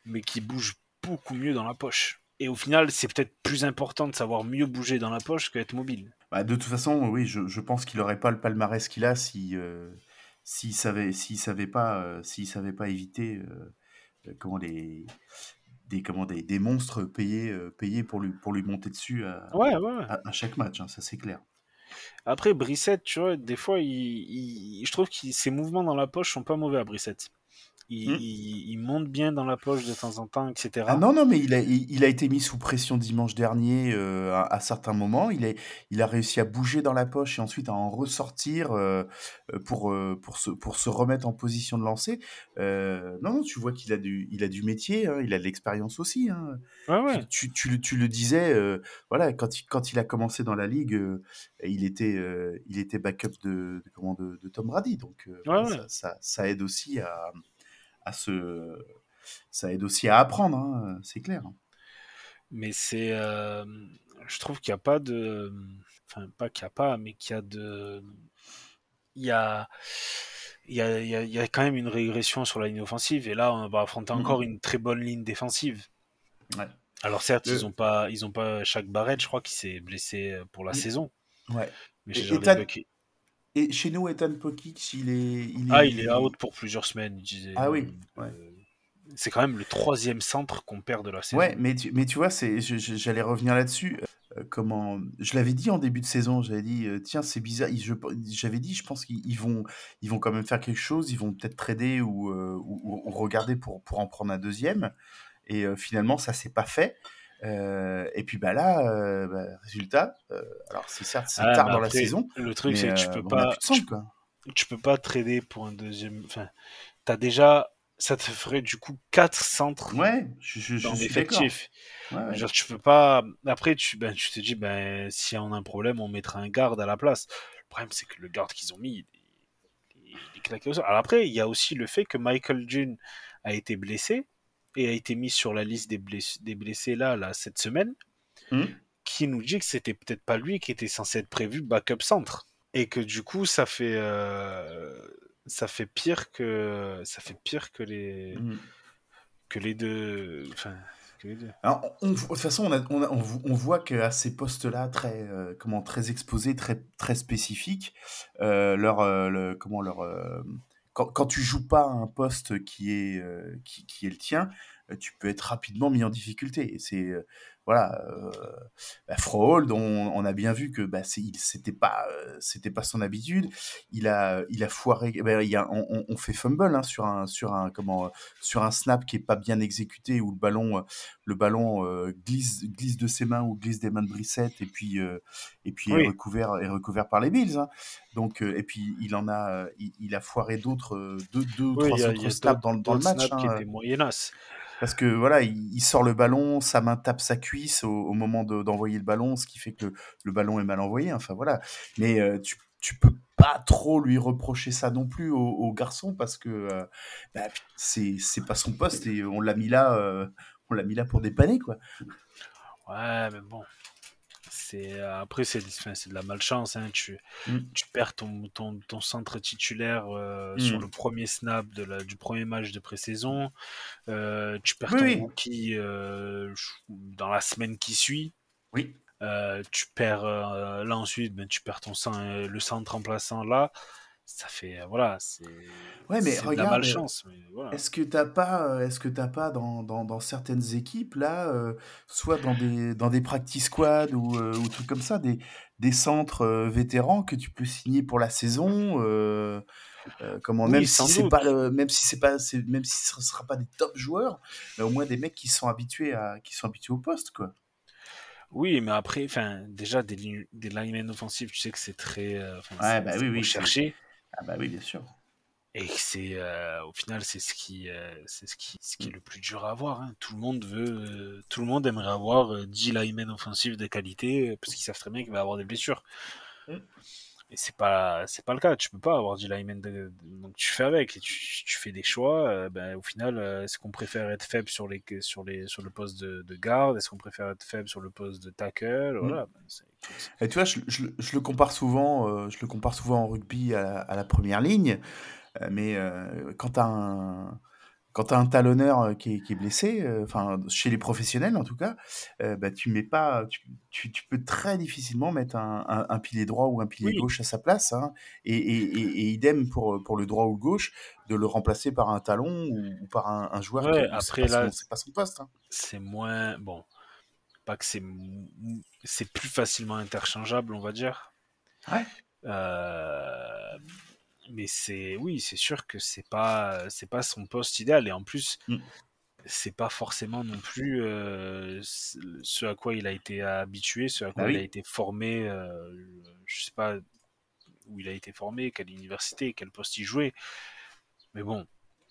mais qui bouge beaucoup mieux dans la poche. Et au final, c'est peut-être plus important de savoir mieux bouger dans la poche qu'être mobile. Bah, de toute façon, oui, je, je pense qu'il n'aurait pas le palmarès qu'il a si euh, s'il savait s'il savait pas euh, s'il savait pas éviter comment les des comment des, des monstres payés payés pour lui pour lui monter dessus à, ouais, ouais. à, chaque match, hein, ça c'est clair. Après, Brissette, tu vois, des fois, il, je trouve que ses mouvements dans la poche sont pas mauvais à Brissette. Hmm. Il, monte bien dans la poche de temps en temps, etc. Ah non, non, mais il a, il, a été mis sous pression dimanche dernier euh, à, certains moments. Il, est, il a réussi à bouger dans la poche et ensuite à en ressortir euh, pour, euh, pour, se, pour se remettre en position de lancer. non, non, tu vois qu'il a du, il a du métier, hein, il a de l'expérience aussi. Hein. ouais. Tu, tu, tu, le disais, voilà, quand il, quand il a commencé dans la ligue, il, était, il était backup de, de, comment, de, de Tom Brady. Donc ça, ça, ça aide aussi à à se, ça aide aussi à apprendre, hein, c'est clair. Mais c'est, euh, je trouve qu'il n'y a pas de, enfin pas qu'il n'y a pas, mais qu'il y a de, il y a, il y, a, il, y a, quand même une régression sur la ligne offensive et là on va affronter encore mmh. une très bonne ligne défensive. Ouais. Alors certes, ils ont pas, ils ont pas chaque barrette, je crois, qui s'est blessé pour la saison. Ouais. Mais et chez nous, Ethan Pokic, il est, il est. Ah, il est out pour plusieurs semaines, il disait. Ah oui. Euh, c'est quand même le troisième centre qu'on perd de la saison. Ouais, mais tu, mais tu vois, j'allais revenir là-dessus. Euh, comment je l'avais dit en début de saison, j'avais dit euh, tiens c'est bizarre. J'avais dit je pense qu'ils vont ils vont quand même faire quelque chose, ils vont peut-être trader ou, ou, regarder pour pour en prendre un deuxième. Et finalement ça s'est pas fait. Euh, et puis bah là, euh, bah, résultat, euh, alors c'est certes c'est ah, tard dans la saison. Le truc c'est que tu peux pas, tu, peux pas trader pour un deuxième. Enfin, t'as déjà, ça te ferait du coup 4 centres. Ouais, je, je, dans l'effectif. Ouais, Genre tu peux pas. Après tu, ben, tu te dis ben si on a un problème, on mettra un garde à la place. Le problème c'est que le garde qu'ils ont mis, il, est claqué au sol. Alors après il y a aussi le fait que Michael June a été blessé et a été mis sur la liste des blessés, des blessés là, là, cette semaine, hmm. qui nous dit que c'était peut-être pas lui qui était censé être prévu backup centre. Et que du coup, ça fait, euh, ça fait pire que, ça fait pire que les, hmm. que les deux. Enfin, Alors, de toute façon, on, a, on, on, voit qu'à ces postes-là, très, euh, comment, très exposés, très, très spécifiques, euh, leur, le, comment, leur, quand, quand tu joues pas un poste qui est, euh, qui, qui, est le tien, euh, tu peux être rapidement mis en difficulté. C'est euh, voilà, euh, bah, Frohold, on, on, a bien vu que bah, c'était pas, c'était pas son habitude. Il a, il a foiré. Bah, il y a, on, on, fait fumble hein, sur un, sur un, comment, sur un snap qui est pas bien exécuté où le ballon, le ballon glisse, glisse de ses mains ou glisse des mains de Brissette et puis, et puis est recouvert, est recouvert par les Bills. Hein. Donc, et puis il en a, il, a foiré d'autres, deux, deux, trois autres snaps dans, dans le match. Hein. qui étaient moyennas. Parce que voilà, il, sort le ballon, sa main tape sa cuisse au, moment d'envoyer le ballon, ce qui fait que le, ballon est mal envoyé. Enfin voilà. Mais euh, tu, tu peux pas trop lui reprocher ça non plus au, garçon parce que bah, c'est pas son poste et on l'a mis là on l'a mis là pour dépanner quoi. Ouais, mais bon. C'est après c'est de la malchance. Hein. Tu, mm. tu perds ton, ton, ton centre titulaire euh, sur mm. le premier snap de la, du premier match de pré-saison. Euh, tu perds ton rookie euh, dans la semaine qui suit. Oui. tu perds là ensuite, ben, tu perds ton le centre remplaçant là ça fait euh, voilà c'est ouais mais regarde la malchance est-ce que t'as pas euh, est-ce que t'as pas dans, dans, dans, certaines équipes là euh, soit dans des dans des practice squad ou, ou trucs comme ça des des centres vétérans que tu peux signer pour la saison comment même si c'est pas même si c'est pas même si ce sera pas des top joueurs mais au moins des mecs qui sont habitués à qui sont habitués au poste quoi. Oui, mais après, enfin, déjà des, des linemen offensifs, tu sais que c'est très, ouais, bah oui, oui, cherché. Ah bah oui, bien sûr. Et c'est euh, au final c'est ce qui euh, c'est ce qui ce qui est le plus dur à avoir. Hein. Tout le monde veut euh, tout le monde aimerait avoir 10 linemen offensifs de qualité parce qu'ils savent très bien qu'il va avoir des blessures. Mm. Et c'est pas c'est pas le cas. Tu peux pas avoir 10 linemen de, donc tu fais avec et tu, tu fais des choix. ben, au final est-ce qu'on préfère être faible sur les sur les sur le poste de, de garde? Est-ce qu'on préfère être faible sur le poste de tackle? Mm. Voilà. Ben, et tu vois, je, je, je, le compare souvent, euh, je le compare souvent en rugby à, à la première ligne, euh, mais euh, quand tu as un quand as un talonneur qui est, qui est blessé, enfin chez les professionnels en tout cas, bah, tu mets pas, tu, tu, tu, peux très difficilement mettre un, un, un pilier droit ou un pilier gauche à sa place, hein, et, et, et, idem pour, pour le droit ou le gauche, de le remplacer par un talon ou, par un, un joueur ouais, qui après là, c'est pas son poste. Hein. C'est moins bon pas que c'est c'est plus facilement interchangeable, on va dire. Ouais. Euh, mais c'est oui, c'est sûr que c'est pas c'est pas son poste idéal et en plus mm. c'est pas forcément non plus euh, ce à quoi il a été habitué, ce à quoi bah il a été formé. Euh, je sais pas où il a été formé, quelle université, quel poste il jouait. Mais bon,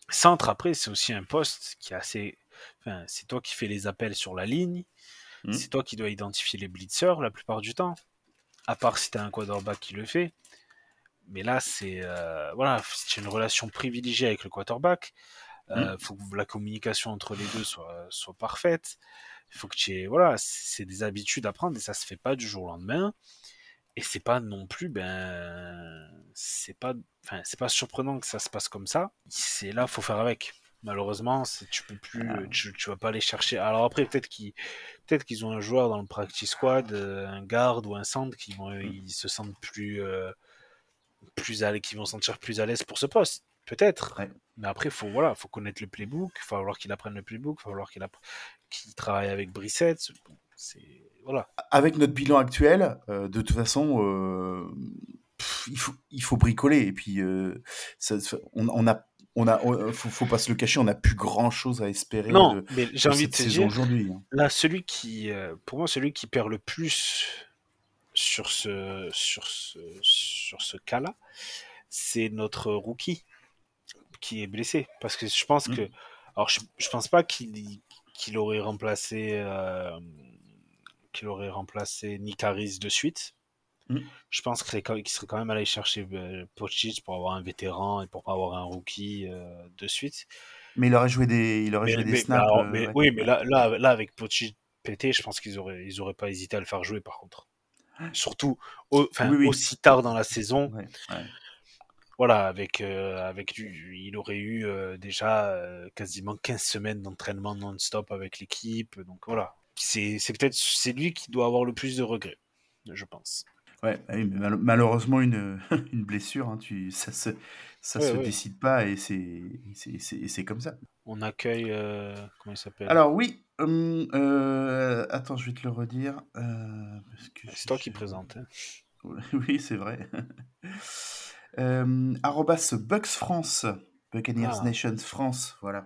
centre après, c'est aussi un poste qui est assez. Enfin, c'est toi qui fais les appels sur la ligne. Hmm. C'est toi qui dois identifier les blitzers la plupart du temps. À part si tu as un quarterback qui le fait. Mais là, c'est euh, voilà, une relation privilégiée avec le quarterback. Il euh, hmm. faut que la communication entre les deux soit, soit parfaite. Il faut que tu aies, voilà, c'est des habitudes à prendre et ça se fait pas du jour au lendemain. Et c'est pas non plus, ben, c'est pas, enfin, c'est pas surprenant que ça se passe comme ça. C'est là, faut faire avec. Malheureusement, tu peux plus, ah. tu, vas pas aller chercher. Alors après, peut-être qu'ils, peut-être qu'ils ont un joueur dans le practice squad, euh, un garde ou un centre qui vont, mm. ils se sentent plus, euh, plus à qui vont sentir plus à l'aise pour ce poste. Peut-être. Mais après, faut voilà, faut connaître le playbook. Il faut falloir qu'il apprenne le playbook. Il faut falloir qu'il travaille avec Brissette. C'est voilà. Avec notre bilan actuel, euh, de toute façon, il faut il faut bricoler. Et puis, ça, on, on a on a, euh, faut, pas se le cacher, on n'a plus grand chose à espérer. Non, mais j'ai envie de te dire, aujourd'hui. Hein. Là, celui qui, euh, pour moi, celui qui perd le plus sur ce, sur ce, sur ce cas-là, c'est notre rookie qui est blessé. Parce que je pense mmh. que, alors je, je pense pas qu'il, qu'il aurait remplacé, euh, qu'il aurait remplacé Nicaris de suite. Mm. Je pense qu'il serait quand même allé chercher euh, Pochic pour avoir un vétéran et pour pas avoir un rookie euh, de suite. Mais il aurait joué des, il aurait joué des snaps. Euh, oui, mais là, là, là avec Pochic pété, je pense qu'ils auraient, ils auraient pas hésité à le faire jouer par contre. Surtout aussi tard dans la saison. Voilà, avec, avec lui, il aurait eu déjà quasiment 15 semaines d'entraînement non-stop avec l'équipe. Donc voilà, c'est peut-être c'est lui qui doit avoir le plus de regrets, je pense. Ouais, malheureusement, une, une blessure, hein, tu, ça se, ça se décide pas et c'est, c'est, comme ça. On accueille, euh, comment il s'appelle? Alors oui, hum, euh, attends, je vais te le redire. Euh, c'est toi qui présente. Hein. Oui, c'est vrai. euh, arrobas Bucks France, Buccaneers ah. Nations France, voilà.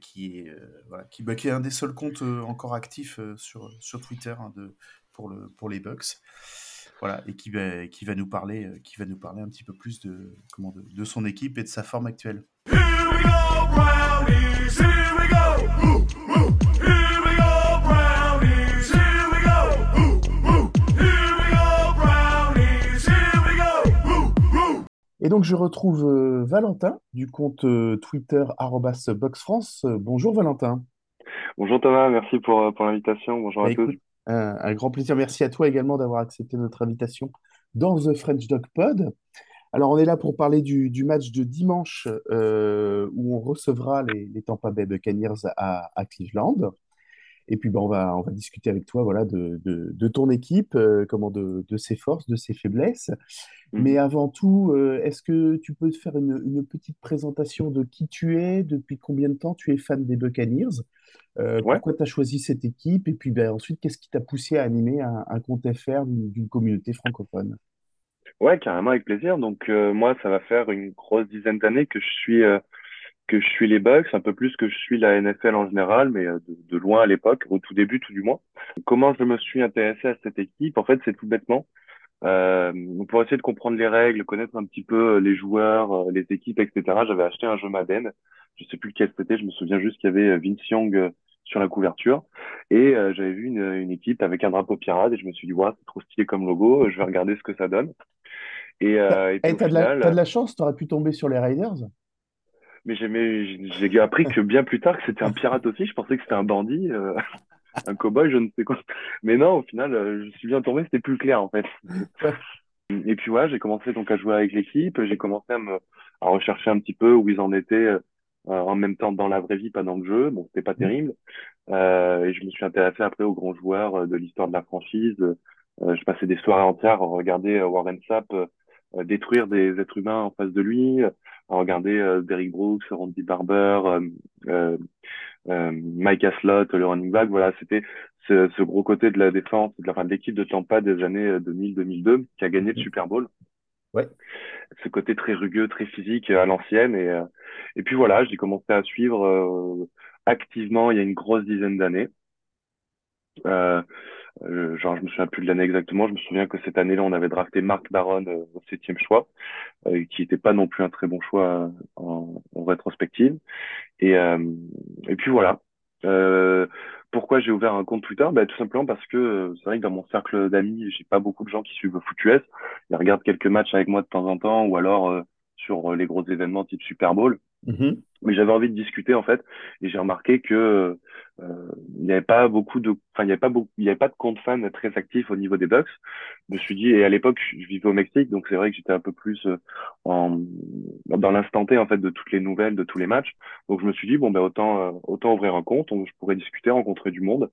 Qui est, voilà, qui, bah, qui est un des seuls comptes encore actifs sur, sur Twitter hein, de, pour, le, pour les Bucks voilà, et qui va, qui va nous parler, euh, qui va nous parler un petit peu plus de, comment, de, de son équipe et de sa forme actuelle. Donc, je retrouve euh, Valentin du compte euh, Twitter @boxfrance. Euh, bonjour Valentin. Bonjour Thomas, merci pour, euh, pour l'invitation. Bonjour Bah, à tous. écoute, un, un grand plaisir. Merci à toi également d'avoir accepté notre invitation dans The French Dog Pod. Alors, on est là pour parler du, du match de dimanche où on recevra les, les Tampa Bay Buccaneers à, à Cleveland. Et puis, ben, on va, on va discuter avec toi voilà, de, de, de ton équipe, euh, comment de, de ses forces, de ses faiblesses. Mais Mhm. avant tout, euh, est-ce que tu peux te faire une, une petite présentation de qui tu es, depuis combien de temps tu es fan des Buccaneers, euh, Ouais, pourquoi tu as choisi cette équipe, et puis ben, ensuite, qu'est-ce qui t'a poussé à animer un, un compte FR d'une d'une communauté francophone? ouais, carrément avec plaisir. Donc moi, ça va faire une grosse dizaine d'années que je suis que je suis les Bucks, un peu plus que je suis la NFL en général, mais euh, de, de loin à l'époque, au tout début, tout du moins. Comment je me suis intéressé à cette équipe? En fait, c'est tout bêtement. Euh, pour essayer de comprendre les règles, connaître un petit peu euh, les joueurs, euh, les équipes, etc. J'avais acheté un jeu Madden. Je sais plus lequel c'était. Je me souviens juste qu'il y avait Vince Young sur la couverture et euh, j'avais vu une, une équipe avec un drapeau pirate et je me suis dit, ouais, c'est trop stylé comme logo. Je vais regarder ce que ça donne. Et, euh, et puis eh, au t'as de la, t'as de la chance, tu aurais pu tomber sur les Raiders. Mais j'ai appris que bien plus tard que c'était un pirate aussi. Je pensais que c'était un bandit, euh, un cow-boy, je ne sais quoi. Mais non, au final, euh, je suis bien tombé. C'était plus clair en fait. Et puis ouais, j'ai commencé donc à jouer avec l'équipe. J'ai commencé à me à rechercher un petit peu où ils en étaient euh, en même temps dans la vraie vie, pas dans le jeu. Bon, c'était pas Mhm. terrible. Euh, et je me suis intéressé après aux grands joueurs euh, de l'histoire de la franchise. Euh, je passais des soirées entières à regarder Warren Sapp détruire des êtres humains en face de lui, à regarder euh, Derrick Brooks, Randy Barber, euh, euh, euh, Mike Aslott, le running back. Voilà, c'était ce, ce gros côté de la défense, de la, enfin, de l'équipe de Tampa des années 2000-2002 qui a gagné le Mhm. Super Bowl Ouais, ce côté très rugueux, très physique euh, à l'ancienne. Et, euh, et puis voilà, j'ai commencé à suivre euh, activement il y a une grosse dizaine d'années. Euh, euh, genre, je me souviens plus de l'année exactement. Je me souviens que cette année-là, on avait drafté Mark Barron euh, au septième choix, euh, qui n'était pas non plus un très bon choix euh, en, rétrospective. Et, et puis voilà. Pourquoi j'ai ouvert un compte Twitter? Bah, tout simplement parce que c'est vrai que dans mon cercle d'amis, j'ai pas beaucoup de gens qui suivent le foot US. Ils regardent quelques matchs avec moi de temps en temps, ou alors sur les gros événements type Super Bowl. Mhm. Mais j'avais envie de discuter en fait, et j'ai remarqué que euh, il n'y avait pas beaucoup de, enfin il y avait pas beaucoup, il y avait pas de compte fan très actif au niveau des Bucks. Je me suis dit, et à l'époque je vivais au Mexique, donc c'est vrai que j'étais un peu plus euh, en dans l'instant T en fait de toutes les nouvelles, de tous les matchs. Donc je me suis dit bon ben autant euh, autant ouvrir un compte, on- je pourrais discuter, rencontrer du monde.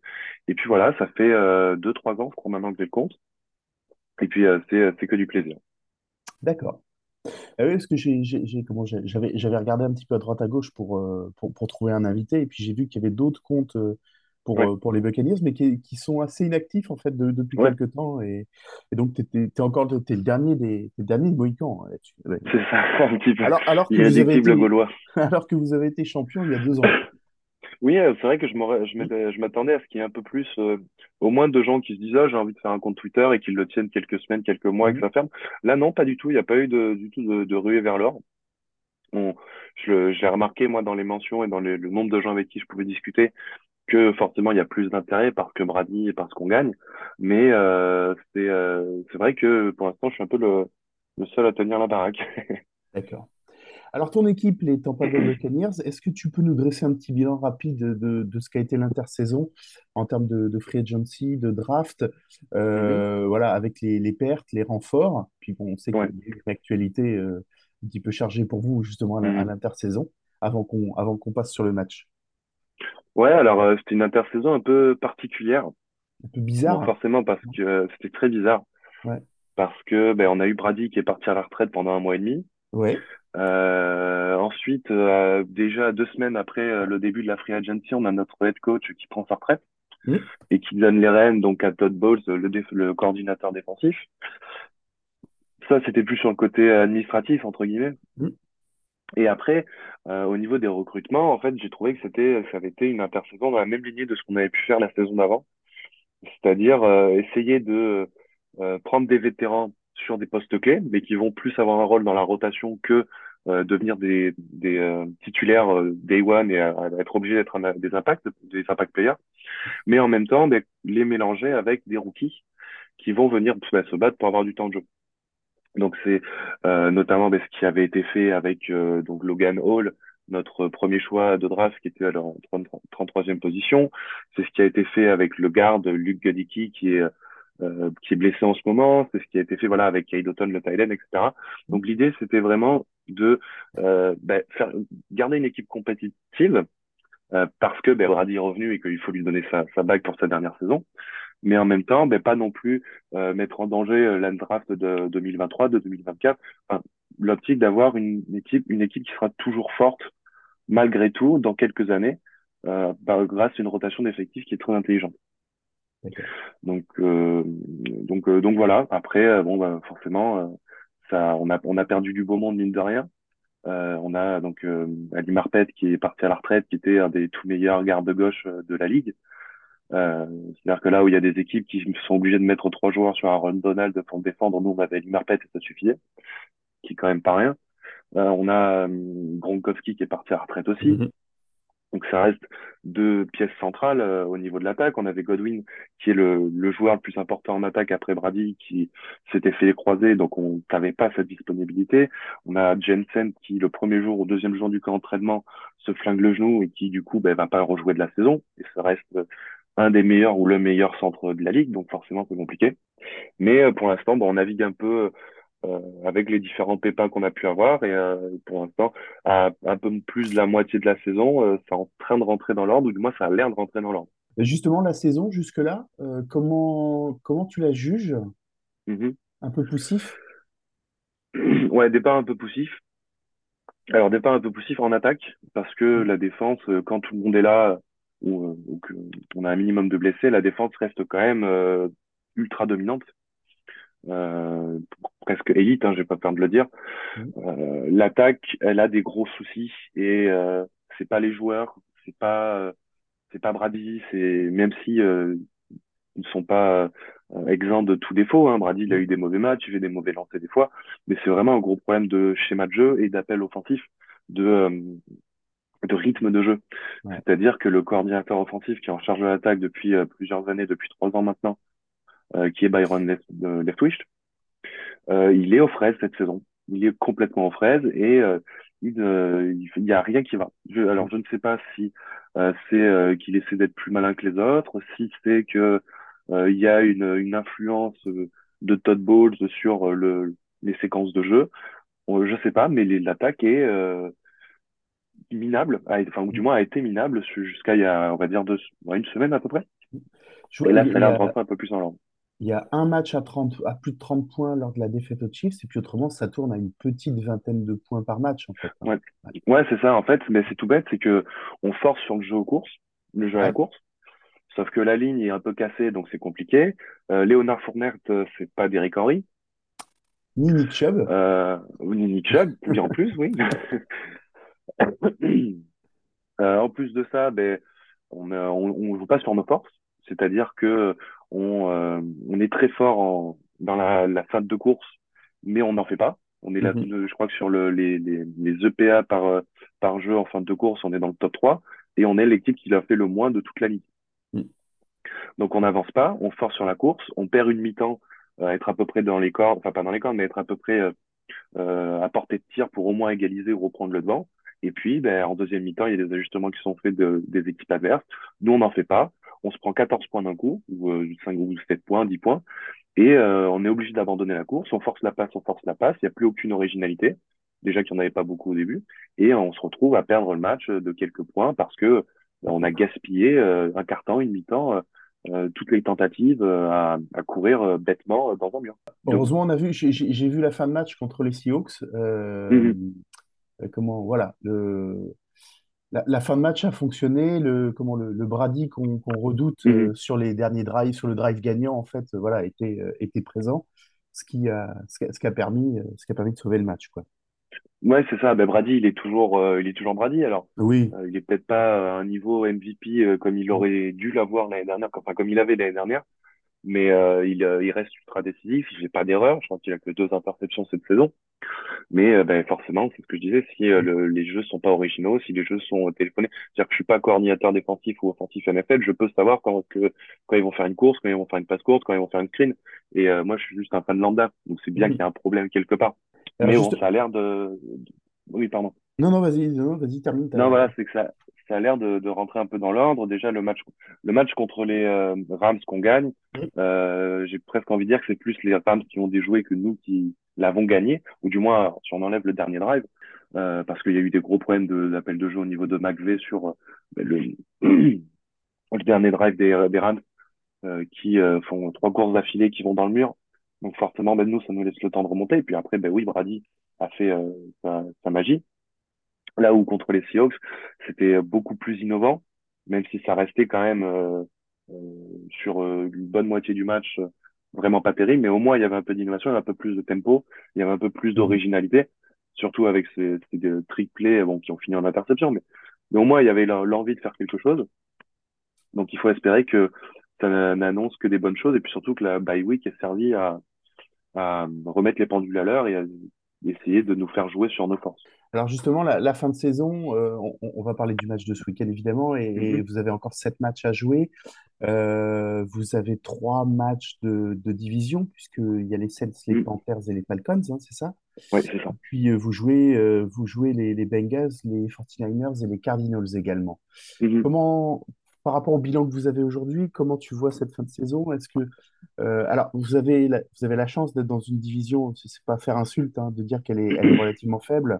Et puis voilà, ça fait euh, deux trois ans je crois maintenant que j'ai le compte. Et puis euh, c'est c'est que du plaisir. d'accord. Ah oui, parce que j'ai, j'ai, j'ai- comment, j'ai- j'avais, j'avais regardé un petit peu à droite à gauche pour, euh, pour, pour trouver un invité, et puis j'ai vu qu'il y avait d'autres comptes euh, pour, Ouais, euh, pour les Buccaneers, mais qui, qui sont assez inactifs en fait de- depuis ouais, quelques temps, et, et donc t'es, t'es, t'es encore t'es le dernier des, t'es le dernier des Mohicans hein, là-dessus. Ouais. c'est ça, un petit peu Alors, alors que vous avez irréductible été, gaulois. alors que vous avez été champion il y a deux ans. Oui, euh, c'est vrai que je m'aurais- je m'attendais à ce qu'il y ait un peu plus, euh, au moins de gens qui se disent, ah, j'ai envie de faire un compte Twitter et qu'ils le tiennent quelques semaines, quelques mois et que Mhm. ça ferme. Là, non, pas du tout. Il n'y a pas eu de, du tout de, de ruée vers l'or. On, je, l'ai remarqué, moi, dans les mentions et dans les- le nombre de gens avec qui je pouvais discuter, que forcément, il y a plus d'intérêt parce que Brady et parce qu'on gagne. Mais euh, c'est euh, c'est vrai que pour l'instant, je suis un peu le, le seul à tenir la baraque. D'accord. Alors, ton équipe, les Tampa Bay Buccaneers, est-ce que tu peux nous dresser un petit bilan rapide de, de- ce qu'a été l'intersaison en termes de, de free agency, de draft, Mhm. euh, voilà, avec les, les pertes, les renforts? Puis bon, on sait qu'il Ouais. y a une actualité euh, un petit peu chargée pour vous justement à Mhm. l'intersaison, avant qu'on avant qu'on passe sur le match. Ouais, alors euh, c'était une intersaison un peu particulière. Un peu bizarre. forcément parce que c'était très bizarre. Ouais. parce que ben, on a eu Brady qui est parti à la retraite pendant un mois et demi. Ouais. Euh, ensuite, euh, déjà deux semaines après euh, le début de la free agency, on a notre head coach qui prend sa retraite et qui donne les rênes donc à Todd Bowles, le, le coordinateur défensif. Ça, c'était plus sur le côté administratif entre guillemets. Et après, euh, au niveau des recrutements, en fait, j'ai trouvé que c'était, ça avait été une intersaison dans la même lignée de ce qu'on avait pu faire la saison d'avant, c'est-à-dire euh, essayer de euh, prendre des vétérans sur des postes clés, mais qui vont plus avoir un rôle dans la rotation que euh, devenir des, des euh, titulaires euh, day one et être obligés d'être des impacts, des impact players, mais en même temps les mélanger avec des rookies qui vont venir ben, se battre pour avoir du temps de jeu. Donc c'est euh, notamment ben, ce qui avait été fait avec euh, donc Logan Hall, notre premier choix de draft qui était alors en 33e position. C'est ce qui a été fait avec le garde Luke Gadicki qui est euh, qui est blessé en ce moment. C'est ce qui a été fait voilà avec Doughton, le Thailand, etc. Donc l'idée c'était vraiment de euh, ben, faire garder une équipe compétitive euh, parce que ben, Brady est revenu et qu'il faut lui donner sa, sa bague pour sa dernière saison mais en même temps, ben, pas non plus euh, mettre en danger euh, la draft de 2023, de 2024. Enfin, L'optique d'avoir une équipe, une équipe qui sera toujours forte malgré tout dans quelques années, euh, bah, grâce à une rotation d'effectifs qui est très intelligente. Donc, euh, donc, euh, donc voilà. Après, bon, bah, forcément, ça, on a, on a perdu du beau monde mine de rien. on a donc Ali Marpet qui est parti à la retraite, qui était un des tout meilleurs gardes gauche de la ligue. Euh, C'est-à-dire que là où il y a des équipes qui sont obligées de mettre trois joueurs sur Aaron Donald pour défendre, nous on avait Marpet et ça suffisait, qui est quand même pas rien. Euh, on a euh, Gronkowski qui est parti à la retraite aussi. Mm-hmm. Donc ça reste deux pièces centrales euh, au niveau de l'attaque. On avait Godwin qui est le, le, joueur le plus important en attaque après Brady qui s'était fait croiser, donc on n'avait pas cette disponibilité. On a Jensen qui le premier jour ou deuxième jour du camp d'entraînement se flingue le genou et qui du coup ben, va pas rejouer de la saison. Et ça reste un des meilleurs ou le meilleur centre de la ligue, donc forcément c'est compliqué. Mais euh, pour l'instant, bon, on navigue un peu euh, avec les différents pépins qu'on a pu avoir et euh, pour l'instant, à un peu plus de la moitié de la saison, euh, c'est en train de rentrer dans l'ordre, ou du moins ça a l'air de rentrer dans l'ordre. Justement, la saison jusque-là, comment, comment tu la juges? Mm-hmm. Un peu poussif? Ouais, départ un peu poussif. Alors, départ un peu poussif en attaque, parce que la défense, quand tout le monde est là, ou, on a un minimum de blessés, la défense reste quand même euh, ultra dominante. Euh, presque élite, hein, je vais pas peur de le dire. Mmh. Euh, L'attaque, elle a des gros soucis et euh, c'est pas les joueurs, c'est pas c'est pas Brady, c'est même si ils ne sont pas exempts de tout défaut. Hein. Brady, il a eu des mauvais matchs, il fait des mauvais lancers des fois, mais c'est vraiment un gros problème de schéma de jeu et d'appel offensif, de de rythme de jeu. C'est-à-dire que le coordinateur offensif qui est en charge de l'attaque depuis euh, plusieurs années, depuis trois ans maintenant, euh, qui est Byron Left, euh, Leftwich, il est aux fraises cette saison. Il est complètement aux fraises et il n'y a rien qui va. Je, alors je ne sais pas si c'est qu'il essaie d'être plus malin que les autres, si c'est que il y a une, une influence de Todd Bowles sur le, les séquences de jeu. Je sais pas, mais l'attaque est minable, enfin, ou du moins a été minable jusqu'à il y a, on va dire, deux, une semaine à peu près. et là, ça a un peu plus en l'ordre. Il y a un match à, 30, à plus de 30 points lors de la défaite aux Chiefs, et puis autrement, ça tourne à une petite vingtaine de points par match, en fait. Hein. Ouais, ouais c'est ça, en fait, mais c'est tout bête, c'est que on force sur le jeu aux courses, le jeu à la course, sauf que la ligne est un peu cassée, donc c'est compliqué. Euh, Léonard Fournert, euh, c'est pas Derrick Henry. Ni Nick Chubb. Euh, ni Nick Chubb, en plus, oui. Euh, en plus de ça, ben, on, on, joue pas sur nos forces, c'est-à-dire que on, euh, on est très fort en, dans la, la fin de course, mais on n'en fait pas. On est là, mhm. je crois que sur le, les, les, les, EPA par, par jeu en fin de course, on est dans le top 3 et on est l'équipe qui l'a fait le moins de toute la ligue. Mhm. Donc on n'avance pas, on force sur la course, on perd une mi-temps, euh, être à peu près dans les cordes, enfin pas dans les cordes, mais être à peu près euh, à portée de tir pour au moins égaliser ou reprendre le devant. Et puis, ben, en deuxième mi-temps, il y a des ajustements qui sont faits de, des équipes adverses. Nous, on n'en fait pas. On se prend 14 points d'un coup, ou euh, 5 ou 7 points, 10 points. Et euh, on est obligé d'abandonner la course. On force la passe, on force la passe. Il n'y a plus aucune originalité. Déjà qu'il n'y en avait pas beaucoup au début. Et on se retrouve à perdre le match de quelques points parce que ben, on a gaspillé euh, un quart temps, une mi-temps, euh, euh, toutes les tentatives à, à, courir bêtement dans un mur. Heureusement, on a vu, j'ai vu la fin de match contre les Seahawks. Euh, comment voilà le la, fin de match a fonctionné, le, comment, le, le Brady qu'on redoute mhm. euh, sur les derniers drives, sur le drive gagnant, en fait, voilà, était, euh, était présent, ce qui, a, ce, qui a, permis, ce qui a permis de sauver le match. Quoi. Ouais, c'est ça. Ben, Brady, il est toujours, il est toujours Brady. Alors, oui. il est peut-être pas à un niveau MVP comme il aurait dû l'avoir l'année dernière, enfin comme il avait l'année dernière, mais il, il reste ultra décisif. Il fait pas d'erreur. Je crois qu'il a que deux interceptions cette saison. Mais euh, ben, forcément, c'est ce que je disais, si euh, le, les jeux sont pas originaux, si les jeux sont téléphonés, c'est-à-dire que je suis pas coordinateur défensif ou offensif NFL, je peux savoir quand, que, quand ils vont faire une course, quand ils vont faire une passe courte, quand ils vont faire une screen. Et euh, moi, je suis juste un fan lambda, donc c'est bien mhm. qu'il y ait un problème quelque part. Mais bon, ça a l'air de... Oui, pardon. Non, non, vas-y, non, vas-y, termine. Non, voilà, c'est que ça, ça a l'air de, de, rentrer un peu dans l'ordre. Déjà, le match, le match contre les Rams qu'on gagne, euh, j'ai presque envie de dire que c'est plus les Rams qui ont déjoué que nous qui, l'avons gagné, ou du moins si on enlève le dernier drive, euh, parce qu'il y a eu des gros problèmes d'appel de, jeu au niveau de McVeigh sur euh, le, le, dernier drive des, des Rams, euh, qui euh, font trois courses d'affilée qui vont dans le mur. Donc forcément, ben, nous, ça nous laisse le temps de remonter. Et puis après, ben oui, Brady a fait sa, sa, magie. Là où contre les Seahawks, c'était beaucoup plus innovant, même si ça restait quand même sur une bonne moitié du match vraiment pas terrible, mais au moins il y avait un peu d'innovation, il y avait un peu plus de tempo, il y avait un peu plus mhm. d'originalité, surtout avec ces, ces trick plays bon, qui ont fini en interception, mais, mais au moins il y avait l'envie de faire quelque chose. Donc il faut espérer que ça n'annonce que des bonnes choses et puis surtout que la bye week est servi à, à remettre les pendules à l'heure et à essayer de nous faire jouer sur nos forces. Alors justement, la, la fin de saison, euh, on, on, va parler du match de ce week-end évidemment, et, et, mhm. vous avez encore sept matchs à jouer. Euh, vous avez trois matchs de, de division, puisqu'il y a les Saints, les mm. Panthers et les Falcons, hein, c'est ça? Oui, c'est ça. Puis euh, vous jouez, vous jouez les, les, Bengals, les 49ers et les Cardinals également. Mm-hmm. Comment, par rapport au bilan que vous avez aujourd'hui, comment tu vois cette fin de saison? Est-ce que, euh, alors, vous avez la, vous avez la chance d'être dans une division, c'est pas faire insulte, hein, de dire qu'elle est, elle est relativement faible.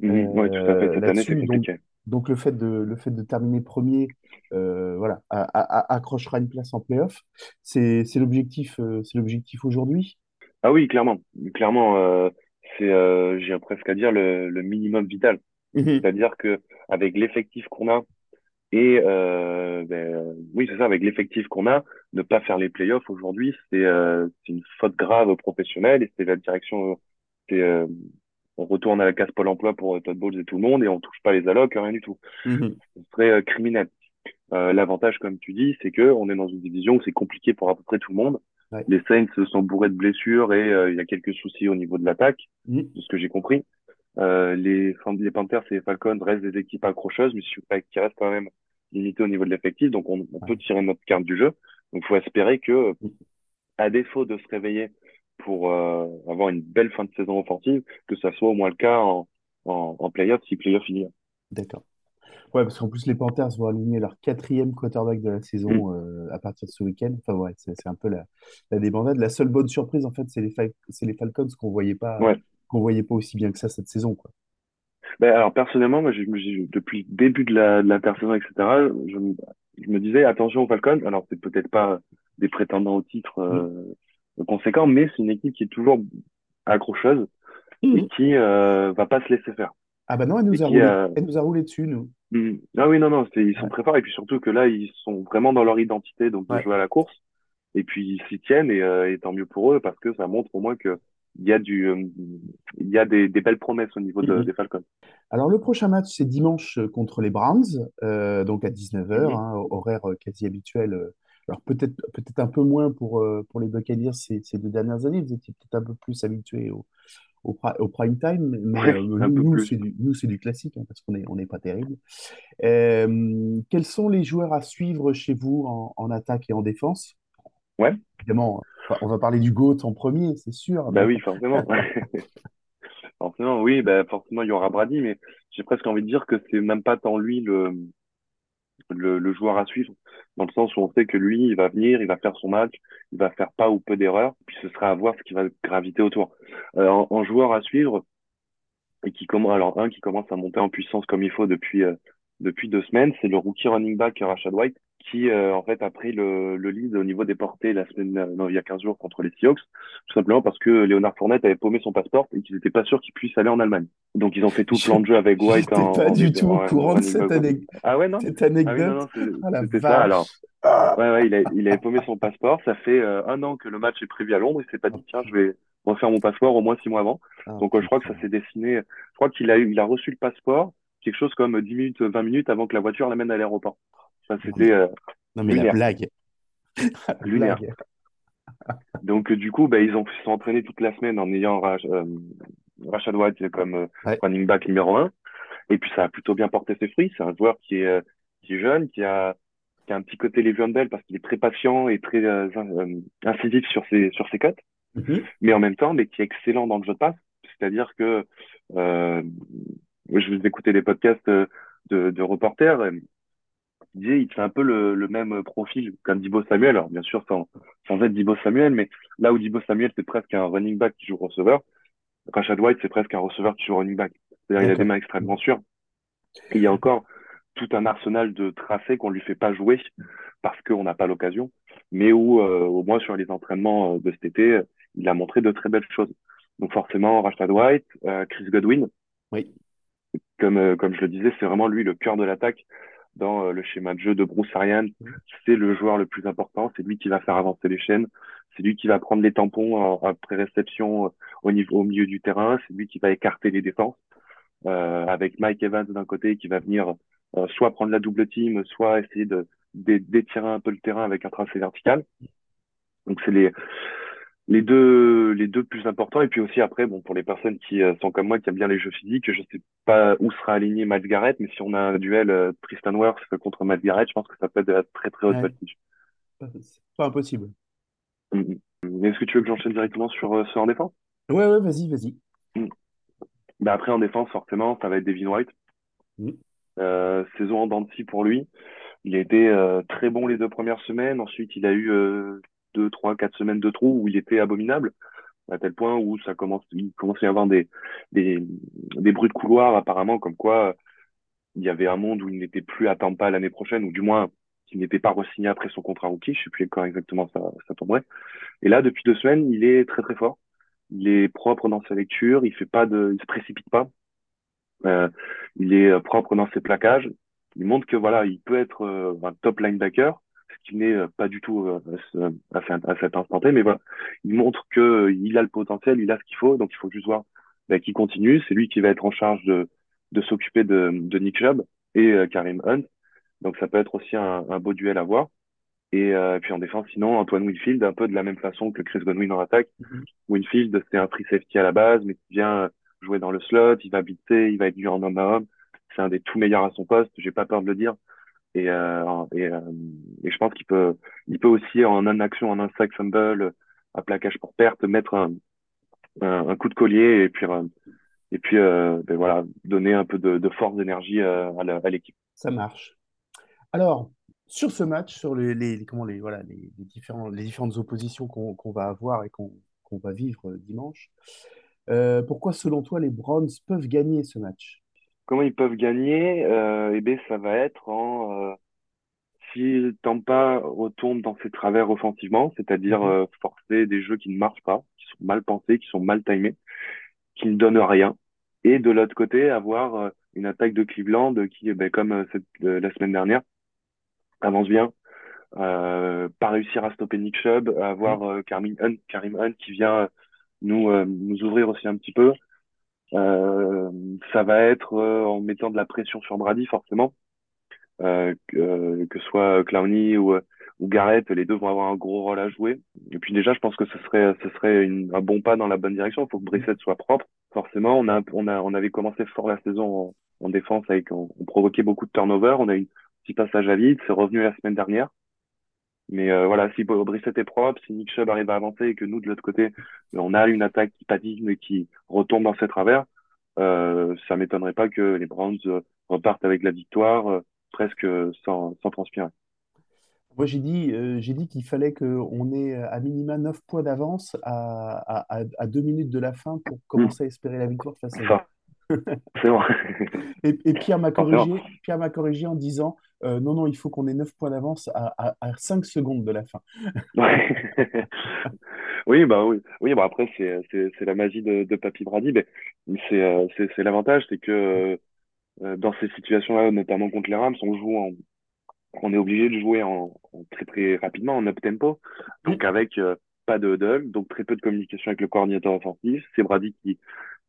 Mm-hmm. oui, tout à fait. Cette année, c'est compliqué. Donc, donc le fait de, le fait de terminer premier, euh, voilà, accrochera une place en playoff. C'est l'objectif, euh, c'est l'objectif aujourd'hui? Ah oui, clairement, clairement, euh, c'est, euh, j'ai presque à dire le, le minimum vital. Mhm. C'est-à-dire que avec l'effectif qu'on a et euh, ben, oui, c'est ça, avec l'effectif qu'on a, ne pas faire les playoffs aujourd'hui, c'est c'est une faute grave professionnelle et c'est la direction, c'est on retourne à la casse Pôle emploi pour Todd Bowles et tout le monde et on touche pas les allocs, rien du tout. Mhm. Ce serait euh, criminel. Euh, L'avantage, comme tu dis, c'est que on est dans une division où c'est compliqué pour à peu près tout le monde. Les Saints sont bourrés de blessures et euh, il y a quelques soucis au niveau de l'attaque, mhm. de ce que j'ai compris. Euh, les, les Panthers et les Falcons restent des équipes accrocheuses, mais qui restent quand même limitées au niveau de l'effectif, donc on, on peut tirer notre carte du jeu. Donc, il faut espérer que, mhm. à défaut de se réveiller pour euh, avoir une belle fin de saison offensive, que ça soit au moins le cas en, en, en playoff si playoff il y a. D'accord. Ouais, parce qu'en plus, les Panthers vont aligner leur quatrième quarterback de la saison mm. euh, à partir de ce week-end. Enfin, ouais, c'est un peu la, la débandade. La seule bonne surprise, en fait, c'est les, les Falcons qu'on voyait pas, qu'on voyait pas aussi bien que ça cette saison, quoi. Ben, alors, personnellement, moi, depuis le début de la, de l'intersaison, etc., je, je, me disais, attention aux Falcons. Alors, c'est peut-être pas des prétendants au titre euh, mm conséquent, mais c'est une équipe qui est toujours accrocheuse et mhm. qui euh, va pas se laisser faire. Ah bah non, elle nous, a, roulé, euh, elle nous a roulé dessus, nous. Mhm. Ah oui, non, non, ils sont très forts. Et puis surtout que là, ils sont vraiment dans leur identité, donc ils jouent à la course. Et puis ils s'y tiennent euh, et, tant mieux pour eux parce que ça montre au moins que il y a du, euh, il y a des, des, belles promesses au niveau de, mhm. des Falcons. Alors le prochain match, c'est dimanche contre les Browns, donc à 19h, hein, horaire quasi habituel alors peut-être peut-être un peu moins pour, euh, pour les Buccaneers ces, ces deux dernières années, vous étiez peut-être un peu plus habitués au, au, au, prime time, mais euh, nous, c'est du classique, hein, parce qu'on n'est on est pas terrible. Euh, quels sont les joueurs à suivre chez vous en, en attaque et en défense? Ouais. Évidemment, on va parler du GOAT en premier, c'est sûr. Bah oui, forcément. forcément, oui, bah forcément, il y aura Brady, mais j'ai presque envie de dire que c'est même pas tant lui le, le, joueur à suivre, dans le sens où on sait que lui, il va venir, il va faire son match, il va faire pas ou peu d'erreurs, puis ce sera à voir ce qui va graviter autour. Euh, en, joueur à suivre, et qui commence, alors un qui commence à monter en puissance comme il faut depuis euh, depuis deux semaines, c'est le rookie running back Rashad White, qui euh, en fait a pris le, le, lead au niveau des portées la semaine non, il y a 15 jours contre les Seahawks, tout simplement parce que Léonard Fournette avait paumé son passeport et qu'ils n'étaient pas sûrs qu'il puisse aller en Allemagne. Donc ils ont fait tout le plan de jeu avec White. en, pas du tout au courant de cette, anecdote. Ah ouais non? Cette anecdote. Ah C'était ça. Alors ouais ouais il, a, il avait paumé son passeport. Ça fait euh, un an que le match est prévu à Londres. Il s'est pas dit tiens je vais refaire mon passeport au moins six mois avant. Ah, Donc euh, je crois que ça s'est dessiné. Je crois qu'il a eu il a reçu le passeport quelque chose comme 10 minutes 20 minutes avant que la voiture l'amène à l'aéroport. Ça c'était non, mais la blague. Lunaire. Donc, du coup, bah, ils ont se sont entraînés toute la semaine en ayant Rashad White comme running back numéro un. Et puis, ça a plutôt bien porté ses fruits. C'est un joueur qui est, qui est jeune, qui a, qui a un petit côté Le'Veon Bell parce qu'il est très patient et très incisif sur ses, sur ses cotes. Mm-hmm. Mais en même temps, mais qui est excellent dans le jeu de passe. C'est-à-dire que euh, je vous écoutais des podcasts de, de reporters. Il fait un peu le, le même profil qu'un Dibo Samuel. Alors, bien sûr, sans, sans être Dibo Samuel, mais là où Dibo Samuel, c'est presque un running back qui joue receveur, Rashad White, c'est presque un receveur qui joue running back. C'est-à-dire, il a des mains extrêmement sûres. Et il y a encore tout un arsenal de tracés qu'on lui fait pas jouer parce qu'on n'a pas l'occasion, mais où, euh, au moins sur les entraînements euh, de cet été, il a montré de très belles choses. Donc forcément, Rashad White, euh, Chris Godwin. Oui. Comme, euh, comme je le disais, c'est vraiment lui le cœur de l'attaque dans euh, le schéma de jeu de Bruce Arians. C'est le joueur le plus important. C'est lui qui va faire avancer les chaînes. C'est lui qui va prendre les tampons après réception au niveau au milieu du terrain. C'est lui qui va écarter les défenses. Euh, avec Mike Evans d'un côté qui va venir soit prendre la double team, soit essayer de d'étirer un peu le terrain avec un tracé vertical. Donc c'est les les deux les deux plus importants et puis aussi après bon pour les personnes qui euh, sont comme moi qui aiment bien les jeux physiques je sais pas où sera aligné Matt Garrett mais si on a un duel euh, Tristan Wirfs contre Matt Garrett je pense que ça peut être de la très très haute ouais. c'est pas impossible mm-hmm. est-ce que tu veux que j'enchaîne directement sur euh, ce en défense? Ouais ouais vas-y vas-y mm. bah après en défense forcément ça va être Devin White mm. saison en dents pour lui il a été très bon les deux premières semaines ensuite il a eu deux, trois, quatre semaines de trou où il était abominable, à tel point où ça commence, il commençait à y avoir des, des, bruits de couloir apparemment, comme quoi il y avait un monde où il n'était plus à Tampa l'année prochaine, ou du moins qu'il n'était pas re-signé après son contrat rookie, je sais plus quand exactement ça, ça tomberait. Et là, depuis deux semaines, il est très très fort. Il est propre dans sa lecture, il fait pas de, il se précipite pas. Euh, il est propre dans ses plaquages. Il montre que voilà, il peut être euh, un top linebacker, ce qui n'est euh, pas du tout euh, à, à, cet instant T, mais voilà, il montre que euh, il a le potentiel, il a ce qu'il faut, donc il faut juste voir bah, qu'il continue. C'est lui qui va être en charge de, de s'occuper de, de Nick Chubb et Karim Hunt, donc ça peut être aussi un, un beau duel à voir. Et puis en défense, sinon, Antoine Winfield, un peu de la même façon que Chris Godwin en attaque. Mm-hmm. Winfield, c'est un free safety à la base, mais qui vient jouer dans le slot, il va biter, il va être dur en homme à homme. C'est un des tout meilleurs à son poste, j'ai pas peur de le dire. Et, euh, euh, et, je pense qu'il peut, il peut aussi en un action, en un sac fumble, à plaquage pour perte, mettre un, un, coup de collier et puis, euh, et puis ben voilà, donner un peu de, force, d'énergie à l'équipe. Ça marche. Alors, sur ce match, sur les, comment les, voilà, les, différents, les différentes oppositions qu'on va avoir et qu'on va vivre dimanche, pourquoi, selon toi, les Browns peuvent gagner ce match? Comment ils peuvent gagner euh, Eh bien, ça va être en euh, si Tampa retourne dans ses travers offensivement, c'est-à-dire mhm. euh, forcer des jeux qui ne marchent pas, qui sont mal pensés, qui sont mal timés, qui ne donnent rien, et de l'autre côté avoir euh, une attaque de Cleveland qui, ben, comme cette, la semaine dernière, avance bien, pas réussir à stopper Nick Chubb, avoir mhm. Karim Hunt, Karim Hunt qui vient nous nous ouvrir aussi un petit peu. Euh, ça va être euh, en mettant de la pression sur Brady forcément, euh, que, que soit Clowney ou, ou Garrett, les deux vont avoir un gros rôle à jouer. Et puis déjà, je pense que ce serait, ce serait une, un bon pas dans la bonne direction. Il faut que Brissett soit propre. Forcément, on a, on a, on avait commencé fort la saison en, en défense avec, on, on, provoquait beaucoup de turnover. On a eu un petit passage à vide. C'est revenu la semaine dernière. Mais euh, voilà, si Brissett est propre, si Nick Chubb arrive à avancer et que nous, de l'autre côté, on a une attaque qui patine et qui retombe dans ses travers, euh, ça m'étonnerait pas que les Browns euh, repartent avec la victoire euh, presque sans, sans transpirer. Moi, j'ai dit, j'ai dit qu'il fallait qu'on ait à minima 9 points d'avance à, à, à, deux minutes de la fin pour commencer à espérer la victoire face à C'est et, et, Pierre m'a corrigé, Pierre m'a corrigé en disant euh, non, non, il faut qu'on ait 9 points d'avance à, à, 5 secondes de la fin. oui, bah oui. Oui, bah après, c'est, c'est, c'est la magie de, de Papy Brady. Mais c'est, euh, c'est, c'est l'avantage, c'est que euh, dans ces situations-là, notamment contre les Rams, on joue en, on est obligé de jouer en, très très rapidement, en up tempo, donc avec pas de huddle, donc très peu de communication avec le coordinateur offensif. C'est Brady qui,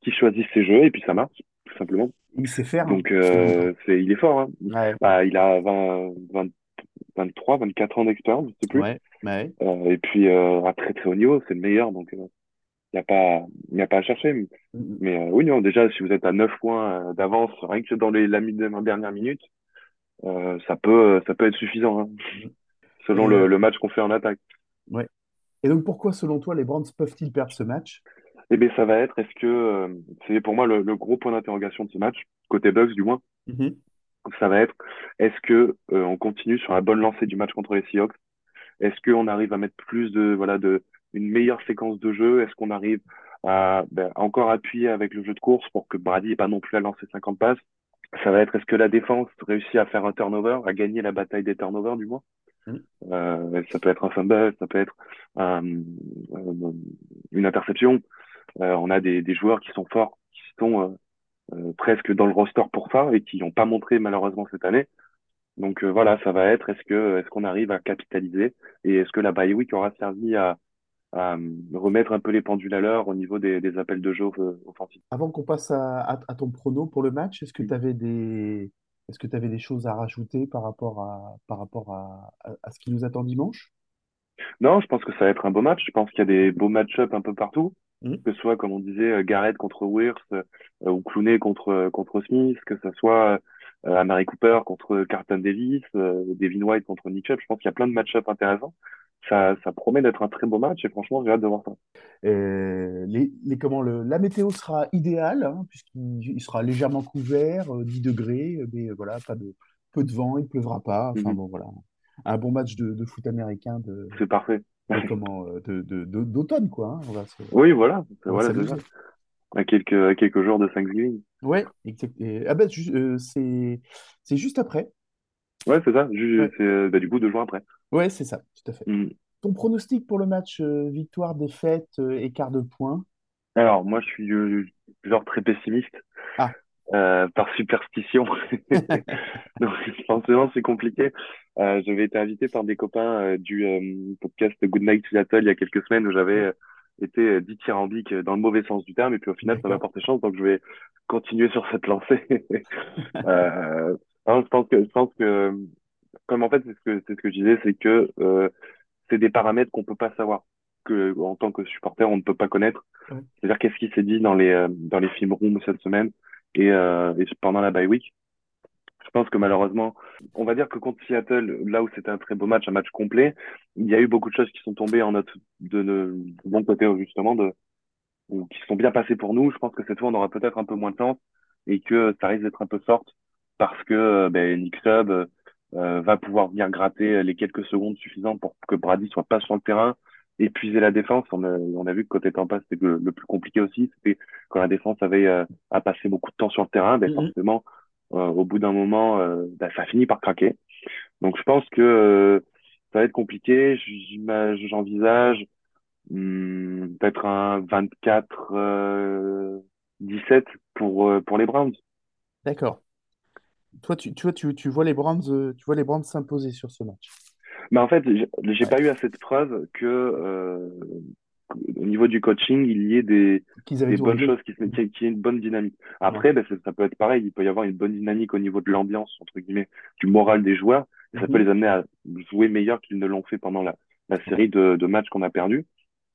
qui choisit ses jeux et puis ça marche, tout simplement. Il sait faire. Donc, euh, c'est, il est fort. Hein. Bah, il a 20, 23, 24 ans d'expérience, je sais plus. Ouais, ouais. Euh, et puis euh, à très très haut niveau, c'est le meilleur, donc il n'y a pas a pas à chercher. Mais, Mm, mais, oui, non, déjà si vous êtes à 9 points d'avance, rien que dans les la mi- dernière minute, ça peut ça peut être suffisant, hein, selon le, le match qu'on fait en attaque. ouais. Et donc, pourquoi, selon toi, les Browns peuvent-ils perdre ce match? Eh bien, ça va être, est-ce que euh, c'est pour moi le, le gros point d'interrogation de ce match, côté Bucks du moins, Mhm. ça va être, est-ce que euh, on continue sur la bonne lancée du match contre les Seahawks? Est-ce qu'on arrive à mettre plus de, voilà, de, une meilleure séquence de jeu? Est-ce qu'on arrive à, ben, encore appuyer avec le jeu de course pour que Brady n'ait pas non plus à lancer 50 passes? Ça va être, est-ce que la défense réussit à faire un turnover, à gagner la bataille des turnovers, du moins? Mhm. Euh, ça peut être un fumble, ça peut être un- une interception. Euh, on a des, des joueurs qui sont forts, qui sont euh, euh, presque dans le roster pour ça et qui n'ont pas montré malheureusement cette année. Donc voilà, ça va être est-ce que est-ce qu'on arrive à capitaliser et est-ce que la bye week aura servi à, à remettre un peu les pendules à l'heure au niveau des, des appels de jeu offensifs. Avant qu'on passe à, à- à ton prono pour le match, est-ce que tu avais des, est-ce que tu avais des choses à rajouter par rapport à, par rapport à, à- à ce qui nous attend dimanche? Non, je pense que ça va être un beau match. Je pense qu'il y a des beaux match-up un peu partout, Mm. que ce soit comme on disait euh, Garrett contre Wirth euh, ou Clooney contre euh, contre Smith, que ce soit Amari Cooper contre Carlton Davis, Devin White contre Nick Chubb. Je pense qu'il y a plein de match-up intéressants. Ça, ça promet d'être un très beau match et franchement, j'ai hâte de voir ça. Euh, les, les- comment, le, la météo sera idéale, hein, puisqu'il il sera légèrement couvert, euh, 10 degrés, mais euh, voilà, pas de, peu de vent, il ne pleuvra pas. Enfin Mhm. bon, voilà. Un bon match de, de foot américain de, C'est parfait. De comment, euh, d'automne, quoi. hein. On va se, Oui, voilà, on. À quelques, à quelques jours de Thanksgiving. Ouais, exact. Et- ah ben, euh, c'est, c'est juste après. Ouais, c'est ça. Ju- Ouais, C'est euh, bah, du coup deux jours après. ouais, c'est ça, tout à fait. Mm. Ton pronostic pour le match, euh, victoire, défaite, euh, écart de points? Alors, moi, je suis euh, genre très pessimiste Ah, euh, par superstition. Donc, forcément, c'est compliqué. Euh, j'avais été invité par des copains euh, du euh, podcast Good Night Seattle il y a quelques semaines où j'avais été dithyrambique dans le mauvais sens du terme et puis au final, ça m'a porté chance. Donc, je vais continuer sur cette lancée. euh, non, je pense que, je pense que, comme en fait, c'est ce que, c'est ce que je disais, c'est que euh, c'est des paramètres qu'on peut pas savoir, que en tant que supporter, on ne peut pas connaître. Ouais. C'est-à-dire qu'est-ce qui s'est dit dans les euh, dans les films rooms cette semaine? Et, euh, et pendant la bye week. Je pense que malheureusement, on va dire que contre Seattle, là où c'était un très beau match, un match complet, il y a eu beaucoup de choses qui sont tombées en notre de, de, bon côté justement de ou qui sont bien passées pour nous. Je pense que cette fois, on aura peut-être un peu moins de chance et que ça risque d'être un peu sorte parce que euh, ben, Nick euh, euh, va pouvoir venir gratter les quelques secondes suffisantes pour que Brady soit pas sur le terrain, épuiser la défense. On a, on a vu que côté Tampa, c'était le, le plus compliqué aussi. C'était quand la défense avait euh, à passer beaucoup de temps sur le terrain, ben Mhm. forcément, euh, au bout d'un moment, euh, ben, ça finit par craquer. Donc je pense que ça va être compliqué. J'envisage hmm, peut-être un 24 euh, 17 pour pour les Browns. D'accord. Toi, tu, tu vois, tu, tu vois les Browns, tu vois les Browns s'imposer sur ce match. Mais en fait, j'ai Ouais. pas eu à cette preuve que euh, au niveau du coaching, il y ait des des bonnes choses, qui se qu'il y ait une bonne dynamique. Ouais. Après, ben, ça peut être pareil. Il peut y avoir une bonne dynamique au niveau de l'ambiance, entre guillemets, du moral des joueurs. Et ça peut Mhm. les amener à jouer meilleur qu'ils ne l'ont fait pendant la, la série de, de matchs qu'on a perdus.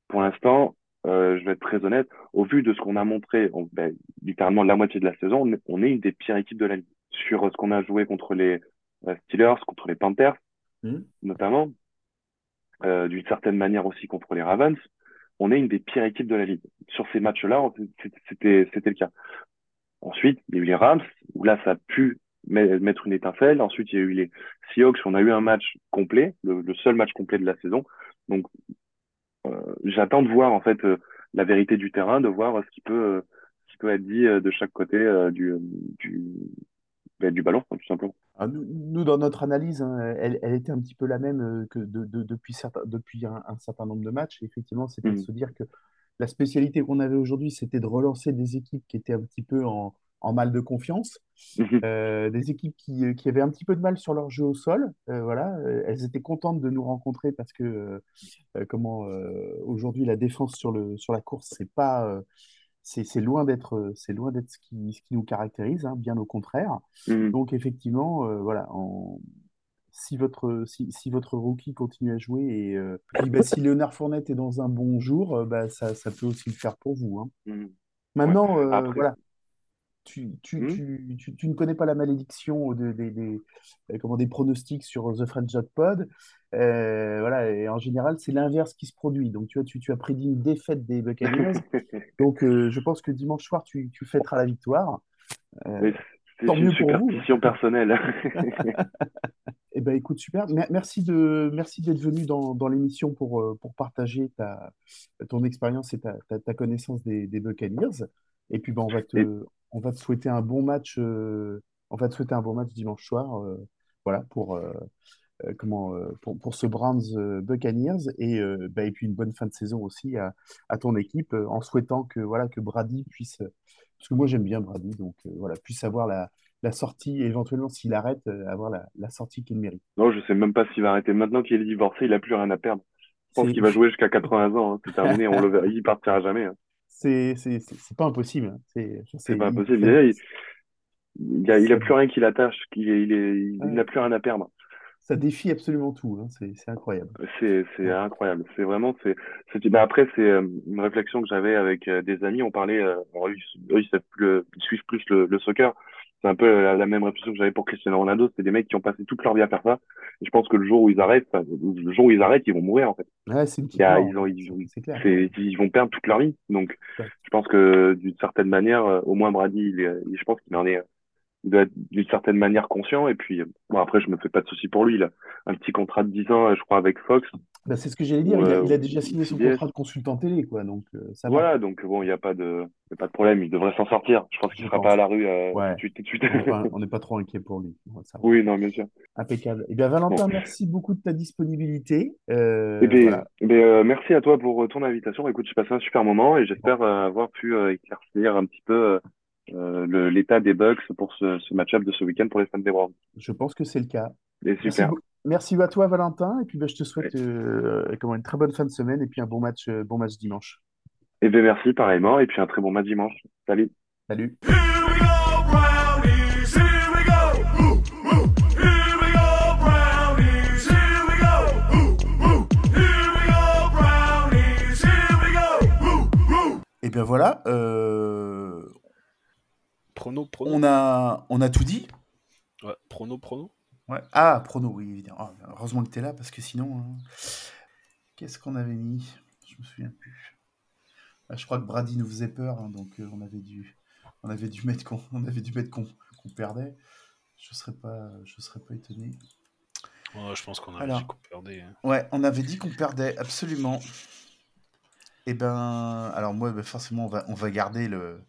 Pour l'instant, euh, je vais être très honnête, au vu de ce qu'on a montré, on- ben, littéralement la moitié de la saison, on est, on est une des pires équipes de la ligue. Sur euh, ce qu'on a joué contre les euh, Steelers, contre les Panthers, Mhm. notamment, euh, d'une certaine manière aussi contre les Ravens, on est une des pires équipes de la ligue. Sur ces matchs-là, c'était le cas. Ensuite, il y a eu les Rams, où là, ça a pu me- mettre une étincelle. Ensuite, il y a eu les Seahawks, où on a eu un match complet, le, seul match complet de la saison. Donc, euh, j'attends de voir, en fait, euh, la vérité du terrain, de voir ce qui peut, ce qui peut être dit de chaque côté du, du ballon, tout simplement. Nous, nous, dans notre analyse, hein, elle, elle était un petit peu la même euh, que de- de- depuis, depuis un, un certain nombre de matchs. Effectivement, c'était de Mhm. se dire que la spécialité qu'on avait aujourd'hui, c'était de relancer des équipes qui étaient un petit peu en, en mal de confiance, Mhm. euh, des équipes qui, euh, qui avaient un petit peu de mal sur leur jeu au sol. Euh, voilà, elles étaient contentes de nous rencontrer parce que euh, comment aujourd'hui la défense sur le sur la course, c'est pas c'est loin d'être euh, c'est loin d'être ce qui, ce qui nous caractérise, hein, bien au contraire. Mhm. Donc effectivement, euh, voilà, en- si votre, si, si votre rookie continue à jouer. Et puis, bah, si Léonard Fournette est dans un bon jour, bah, ça, ça peut aussi le faire pour vous. hein. Mhm. Maintenant, euh, Après- voilà, tu, tu, Hmm? tu, tu, tu ne connais pas la malédiction de- des, des, euh, comment, des pronostics sur The French Jack Pod. Euh, voilà, et en général, c'est l'inverse qui se produit. Donc, tu vois, tu, as prédit une défaite des Buccaneers. Donc, euh, je pense que dimanche soir, tu, fêteras la victoire. Euh, c'est tant une mieux pour vous. personnelle. Eh ben, écoute, super. Mer- Merci de, merci d'être venu dans, dans l'émission pour, euh, pour partager ta, ton expérience et ta, ta, ta connaissance des, des Buccaneers. Et puis, ben, on va te, Et- on va te souhaiter un bon match, euh, on va te souhaiter un bon match dimanche soir, euh, voilà, pour, euh, comment, euh, pour, pour ce Browns euh, Buccaneers et, ben, et puis une bonne fin de saison aussi à, à ton équipe, en souhaitant que, voilà, que Brady puisse, parce que moi j'aime bien Brady, donc voilà, puisse avoir la, la sortie, éventuellement s'il arrête, avoir la, la sortie qu'il mérite. non, je sais même pas s'il va arrêter. Maintenant qu'il est divorcé, il a plus rien à perdre. Je pense qu'il va jouer jusqu'à 80 ans. hein. C'est terminé. On le verra. Il partira jamais. hein. C'est pas impossible. hein. C'est pas il- possible. ça- Déjà, il, il a, il a ça- plus rien qui l'attache. Il il il Ouais. n'a plus rien à perdre. Ça défie absolument tout. hein. C'est incroyable. C'est, Ouais. incroyable. C'est vraiment, c'est, bah après, c'est euh, une réflexion que j'avais avec euh, des amis. On parlait, euh, alors, eux, ils, eux, ils suivent plus le, le soccer. C'est un peu la, la même réflexion que j'avais pour Cristiano Ronaldo. C'est des mecs qui ont passé toute leur vie à faire ça. Et je pense que le jour où ils arrêtent, le jour où ils arrêtent, ils vont mourir, en fait. Ouais, c'est Il ils ont, ils ont, c'est clair. c'est, ils vont perdre toute leur vie. Donc, Ouais. je pense que d'une certaine manière, euh, au moins Brady, il je pense qu'il en est, il doit être d'une certaine manière conscient. Et puis, euh, bon, après, je me fais pas de soucis pour lui. Il a un petit contrat de 10 ans, euh, je crois, avec Fox. Bah, c'est ce que j'allais dire. Il a, il a déjà signé son contrat de consultant télé, quoi. Donc euh, ça va. Voilà, donc bon, il n'y a pas de, pas de problème. Il devrait s'en sortir. Je pense qu'il Je sera pense. pas à la rue euh, Ouais. tout de suite. On n'est pas, trop inquiet pour lui. Ça. Oui, non, bien sûr. Impeccable. Eh bien, Valentin, Bon. merci beaucoup de ta disponibilité. Euh, Eh bien, voilà. eh bien, euh, merci à toi pour euh, ton invitation. Écoute, j'ai passé un super moment et j'espère avoir pu éclaircir un petit peu l'état des Bucks pour ce, ce match-up de ce week-end pour les fans des Browns. Je pense que c'est le cas. Et Merci, super. beau- merci à toi, Valentin. Et puis, bah, je te souhaite euh, comment, une très bonne fin de semaine et puis un bon match, euh, bon match dimanche. Eh bien, merci pareillement et puis un très bon match dimanche. Salut. Salut. Here we go, Brownies. Here we go. Woo, woo. Here we go, Brownies. Here we go. Woo, woo. Here we go, Brownies. Here we go. Woo, woo. Et bien voilà, euh, Prono, prono. on, a, on a tout dit. Ouais, prono, prono. Ouais. Ah, prono, oui, évidemment. Ah, heureusement que tu es là, parce que sinon, hein, qu'est-ce qu'on avait mis? Je me souviens plus. Ah, je crois que Brady nous faisait peur, hein, donc euh, on avait dû, on avait dû mettre qu'on, on avait dû mettre qu'on, qu'on perdait. Je serais pas, je serais pas étonné. Ouais, je pense qu'on a Alors. dit qu'on perdait. hein. Ouais, on avait dit qu'on perdait, absolument. Et ben, alors moi, ben, forcément, on va, on va garder le,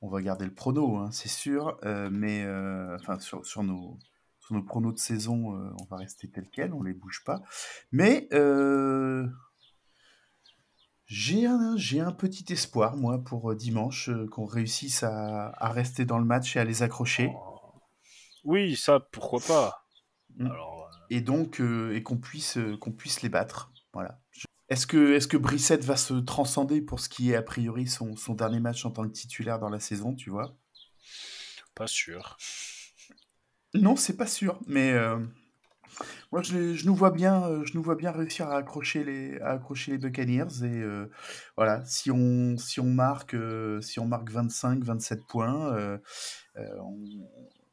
on va garder le prono, hein, c'est sûr. euh, mais euh, enfin, sur, sur nos, sur nos pronos de saison, euh, on va rester tel quel, on les bouge pas. Mais euh, j'ai un, j'ai un petit espoir, moi, pour euh, dimanche, qu'on réussisse à, à rester dans le match et à les accrocher. Oh. Oui, ça, pourquoi pas. Mm. Alors, et donc et qu'on puisse qu'on puisse les battre. Voilà. Je- Est-ce que est-ce que Brissette va se transcender pour ce qui est a priori son, son dernier match en tant que titulaire dans la saison, tu vois? Pas sûr. Non, c'est pas sûr, mais euh, moi je, nous vois bien euh, je nous vois bien réussir à accrocher les à accrocher les Buccaneers euh, voilà, si on marque euh, si on marque 25 27 points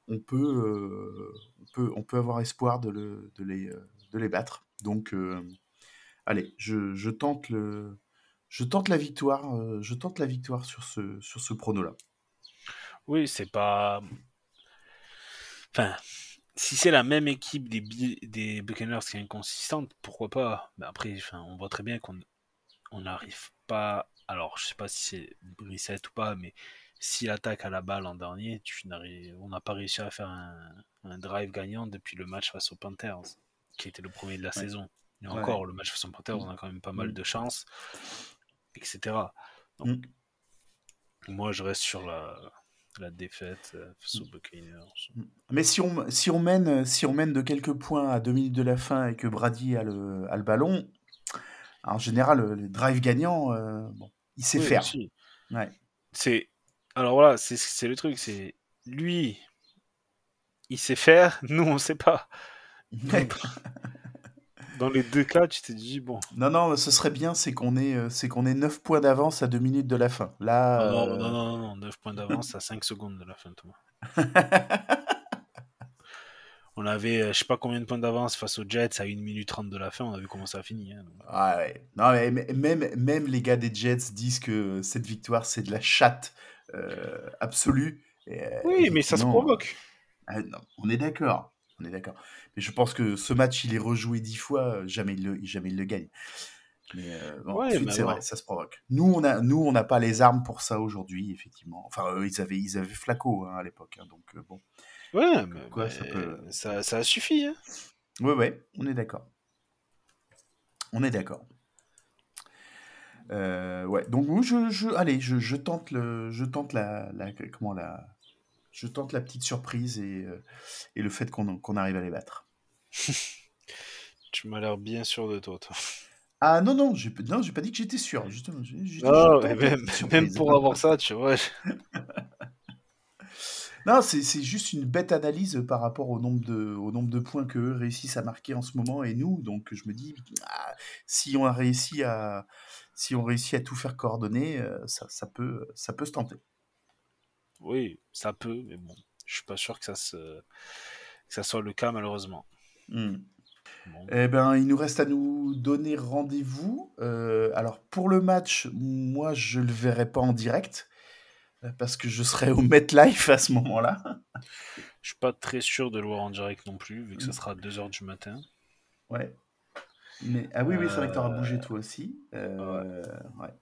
on, peut avoir espoir de, le, les battre. Donc allez, je, tente la victoire je tente la victoire sur ce sur ce prono là. Oui, c'est pas. Enfin, si c'est la même équipe des, des Buccaneers qui est inconsistante, pourquoi pas? Mais après, enfin, on voit très bien qu'on on n'arrive pas. Alors, je sais pas si c'est Brissette ou pas, mais s'il attaque à la balle en dernier, tu on n'a pas réussi à faire un, un drive gagnant depuis le match face aux Panthers, qui était le premier de la saison. Et Ouais. encore, le match face aux Panthers, on a quand même pas mal Mm. de chance, etc. Donc, moi, je reste sur la, la défaite euh, face aux Buccaneers. Mais si on, si, on mène, si on mène de quelques points à deux minutes de la fin et que Brady a le, a le ballon, en général, le, le drive gagnant, euh, bon, il sait Oui, faire. Ouais. C'est alors voilà, c'est c'est le truc, c'est lui, il sait faire, nous on sait pas. Dans les deux cas, tu t'es dit, bon. Non, non, ce serait bien, c'est qu'on ait, euh, c'est qu'on ait 9 points d'avance à 2 minutes de la fin. Là, Ah non, euh, non, non, non, 9 points d'avance à 5 secondes de la fin, Thomas. On avait, euh, je sais pas combien de points d'avance face aux Jets à 1 minute 30 de la fin, on a vu comment ça a fini. hein. Ah ouais. Non, mais même, même les gars des Jets disent que cette victoire, c'est de la chatte euh, absolue. Et, Oui, mais ça se provoque. non, on est d'accord. On est d'accord. Mais je pense que ce match, il est rejoué dix fois, jamais il le, jamais il le gagne. Mais euh, bon, Ouais, ensuite, mais c'est vrai, ça se provoque. Nous, on a, nous, on n'a pas les armes pour ça aujourd'hui, effectivement. Enfin, eux, ils avaient, ils avaient Flaco hein, à l'époque, hein, donc euh, bon. Ouais, mais, quoi, mais ça peut- ça, ça a suffi. Hein. Ouais, ouais, on est d'accord. On est d'accord. Euh, ouais, donc moi, je, je, allez, je, je tente le, je tente la, la, comment la, je tente la petite surprise et, et le fait qu'on qu'on arrive à les battre. Tu m'as l'air bien sûr de toi. toi. Ah non non, j'ai non, j'ai pas dit que j'étais sûr. Justement, j'ai- j'ai mais la même, pour avoir ça, tu vois. Non, c'est c'est juste une bête analyse par rapport au nombre de, au nombre de points qu'eux réussissent à marquer en ce moment et nous. Donc je me dis, ah, si on a réussi à, si on réussit à tout faire coordonner, euh, ça, ça peut, ça peut se tenter. Oui, ça peut, mais bon, je suis pas sûr que ça, se... que ça soit le cas, malheureusement. Bon. Eh ben, il nous reste à nous donner rendez-vous. Euh, alors pour le match, moi je le verrai pas en direct euh, parce que je serai au MetLife à ce moment-là. Je suis pas très sûr de le voir en direct non plus, vu que ça sera à 2h du matin. Ouais. Mais ah oui, oui, c'est vrai que t'auras Euh, bougé toi aussi. Euh, ouais.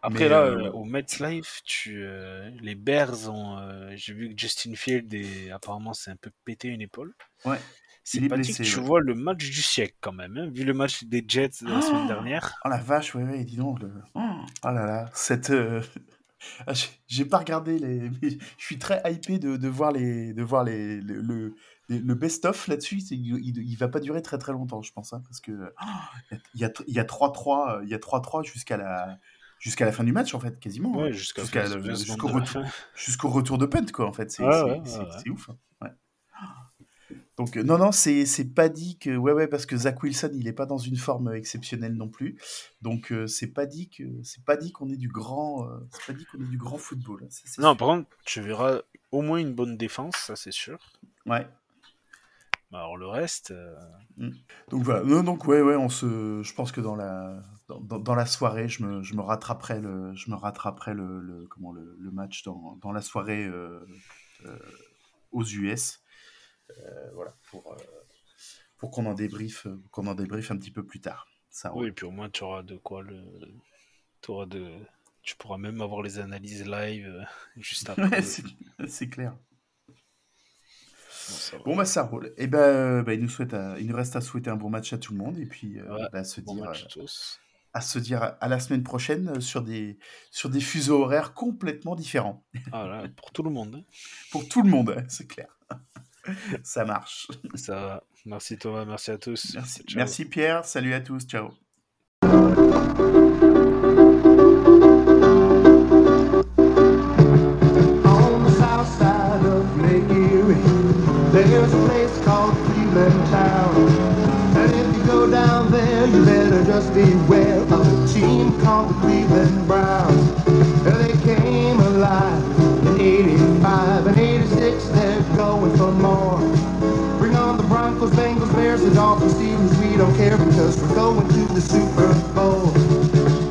Après Mais, là, euh, euh, au MetLife, tu, euh, les Bears ont. euh, J'ai vu que Justin Field est, apparemment c'est un peu pété une épaule. Ouais. C'est pas blessé, que tu ouais. vois le match du siècle quand même, hein, vu le match des Jets de la semaine Oh dernière. Oh la vache, ouais, ouais, dis donc. Le... Oh oh là là, cette. euh, ah, j'ai- pas regardé les. je suis très hypé de, de voir les, de voir les, le, le, best-of là-dessus. Il, il, il va pas durer très très longtemps, je pense, hein, parce que oh, il y a il y a 3-3, il y a 3-3 jusqu'à la jusqu'à la fin du match en fait, quasiment. hein. Ouais, 20 jusqu'au secondes de la retour. de punt, quoi, en fait. C'est Ouais, ouais, ouf. hein. Donc, euh, non, non, c'est c'est pas dit que. Ouais, ouais, parce que Zach Wilson, il est pas dans une forme exceptionnelle non plus. Donc, euh, c'est pas dit que c'est pas dit qu'on ait du grand. euh, c'est pas dit qu'on ait du grand football. hein, c'est Non, sûr. par contre, tu verras au moins une bonne défense, ça c'est sûr. Ouais. Alors le reste, euh, Donc voilà. Non, donc ouais, ouais, on se. Je pense que dans la dans, dans- dans la soirée, je me, je me rattraperai le je me rattraperai le, le- comment le, le match dans, dans la soirée euh, euh, aux US. Euh, voilà pour euh, pour qu'on en débriefe qu'on en débriefe un petit peu plus tard. Ça oui, et puis au moins tu auras de quoi le. t'auras de... Tu pourras même avoir les analyses live euh, juste après. Ouais, c'est c'est clair. Bon, bah ça roule. Et ben euh, bah, il nous souhaite à- il nous reste à souhaiter un bon match à tout le monde et puis euh, Ouais, bah, à se Bon dire à tous. à se dire à- la semaine prochaine sur des sur des fuseaux horaires complètement différents Ah là, pour tout le monde. hein. pour tout le monde, hein, c'est clair. ça marche. Ça va. Merci Thomas, merci à tous. Merci. Pierre, salut à tous, ciao. On the south side of Lake Erie, there's a place called Cleveland Town. And if you go down there, you better just beware of a team called the Cleveland Browns. The Steelers, we don't care because we're going to the Super Bowl.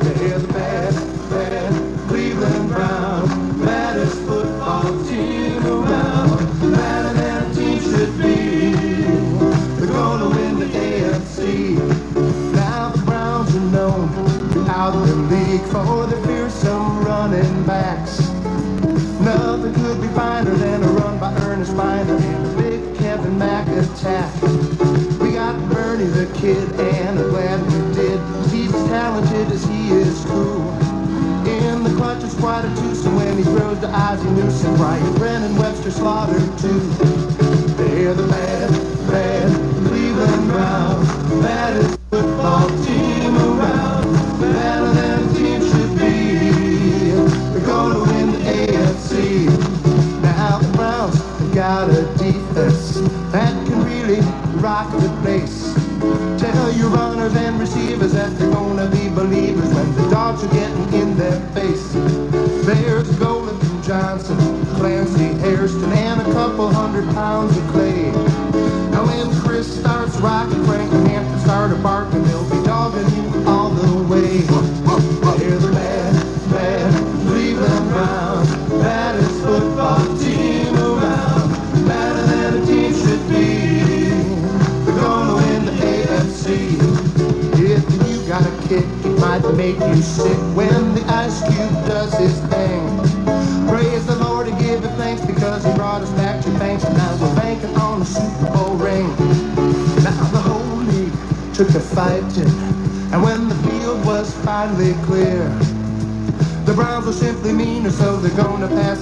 They're the bad, bad Cleveland Browns, Newsome. Brian Brennan, Webster Slaughter, too. They're the bad, bad Cleveland Browns. Baddest football team around. Better than a team should be. They're gonna win the AFC. Now the Browns have got a defense that can really rock the place. Tell your runners and receivers that they're gonna be believers when the dogs getting so they're gonna pass.